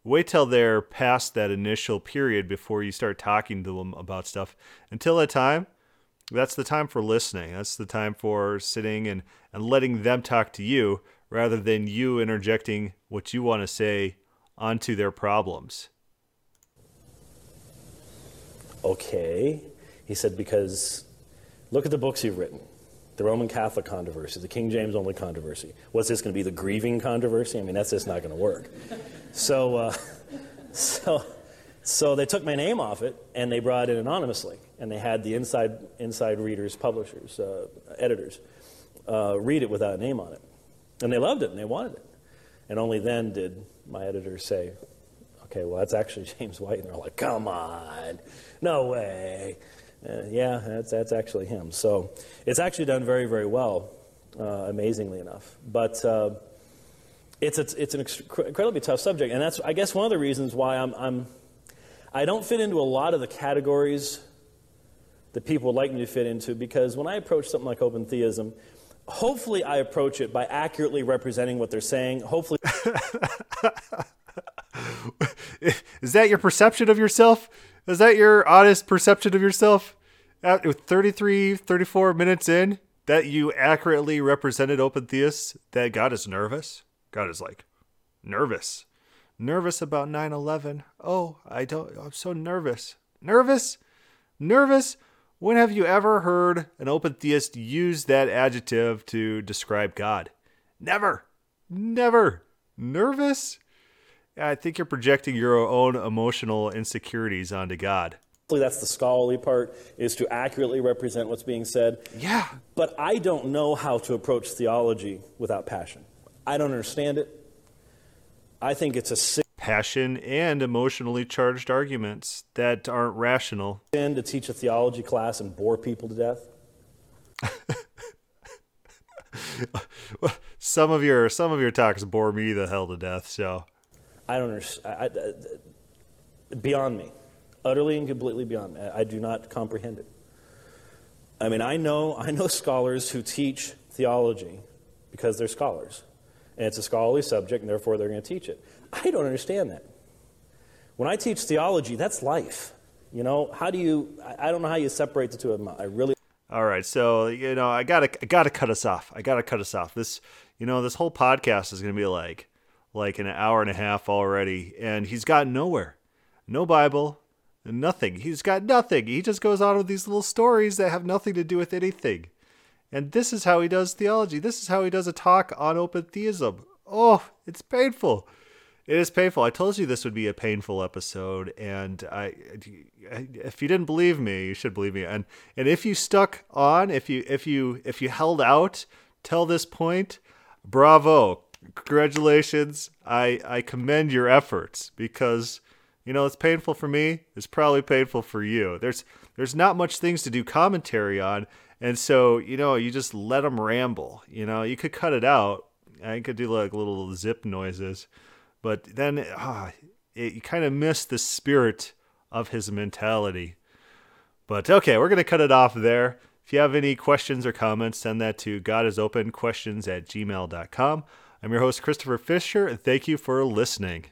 wait till they're past that initial period before you start talking to them about stuff. Until that time, that's the time for listening. That's the time for sitting and, and letting them talk to you rather than you interjecting what you want to say onto their problems. Okay. He said, because look at the books you've written the Roman Catholic controversy, the King James only controversy. What's this going to be, the grieving controversy? I mean, that's just not going to work. So, uh, so, so they took my name off it and they brought it anonymously. And they had the inside, inside readers, publishers, uh, editors uh, read it without a name on it. And they loved it and they wanted it. And only then did my editor say, okay, well, that's actually James White. And they're like, come on, no way. Uh, yeah, that's, that's actually him. So it's actually done very, very well, uh, amazingly enough. But uh, it's, it's, it's an incredibly tough subject. And that's, I guess, one of the reasons why I'm, I'm, I don't fit into a lot of the categories that people would like me to fit into because when I approach something like open theism, hopefully I approach it by accurately representing what they're saying. Hopefully. Is that your perception of yourself? Is that your honest perception of yourself? At 33, 34 minutes in, that you accurately represented open theists, that God is nervous? God is like, nervous. Nervous about 9 11. Oh, I don't, I'm so nervous. Nervous? Nervous? When have you ever heard an open theist use that adjective to describe God? Never. Never. Nervous? I think you're projecting your own emotional insecurities onto God. That's the scholarly part, is to accurately represent what's being said. Yeah. But I don't know how to approach theology without passion. I don't understand it. I think it's a sin. Passion and emotionally charged arguments that aren't rational. Sin to teach a theology class and bore people to death. some of your some of your talks bore me the hell to death. So I don't understand. i uh, beyond me, utterly and completely beyond me. I do not comprehend it. I mean, I know I know scholars who teach theology because they're scholars, and it's a scholarly subject, and therefore they're going to teach it. I don't understand that. When I teach theology, that's life. You know, how do you? I don't know how you separate the two of them. I really. All right, so you know, I gotta, I gotta cut us off. I gotta cut us off. This, you know, this whole podcast is gonna be like like an hour and a half already, and he's got nowhere. No Bible, nothing. He's got nothing. He just goes on with these little stories that have nothing to do with anything. And this is how he does theology. This is how he does a talk on open theism. Oh, it's painful. It is painful. I told you this would be a painful episode, and I, if you didn't believe me, you should believe me. And and if you stuck on, if you if you if you held out till this point, bravo! congratulations. I, I commend your efforts because You know, it's painful for me. It's probably painful for you. There's there's not much things to do commentary on, and so you know, you just let them ramble. You know, you could cut it out. I could do like little zip noises, but then ah, it, you kind of miss the spirit of his mentality. But okay, we're gonna cut it off there. If you have any questions or comments, send that to godisopenquestions at gmail.com. I'm your host, Christopher Fisher, and thank you for listening.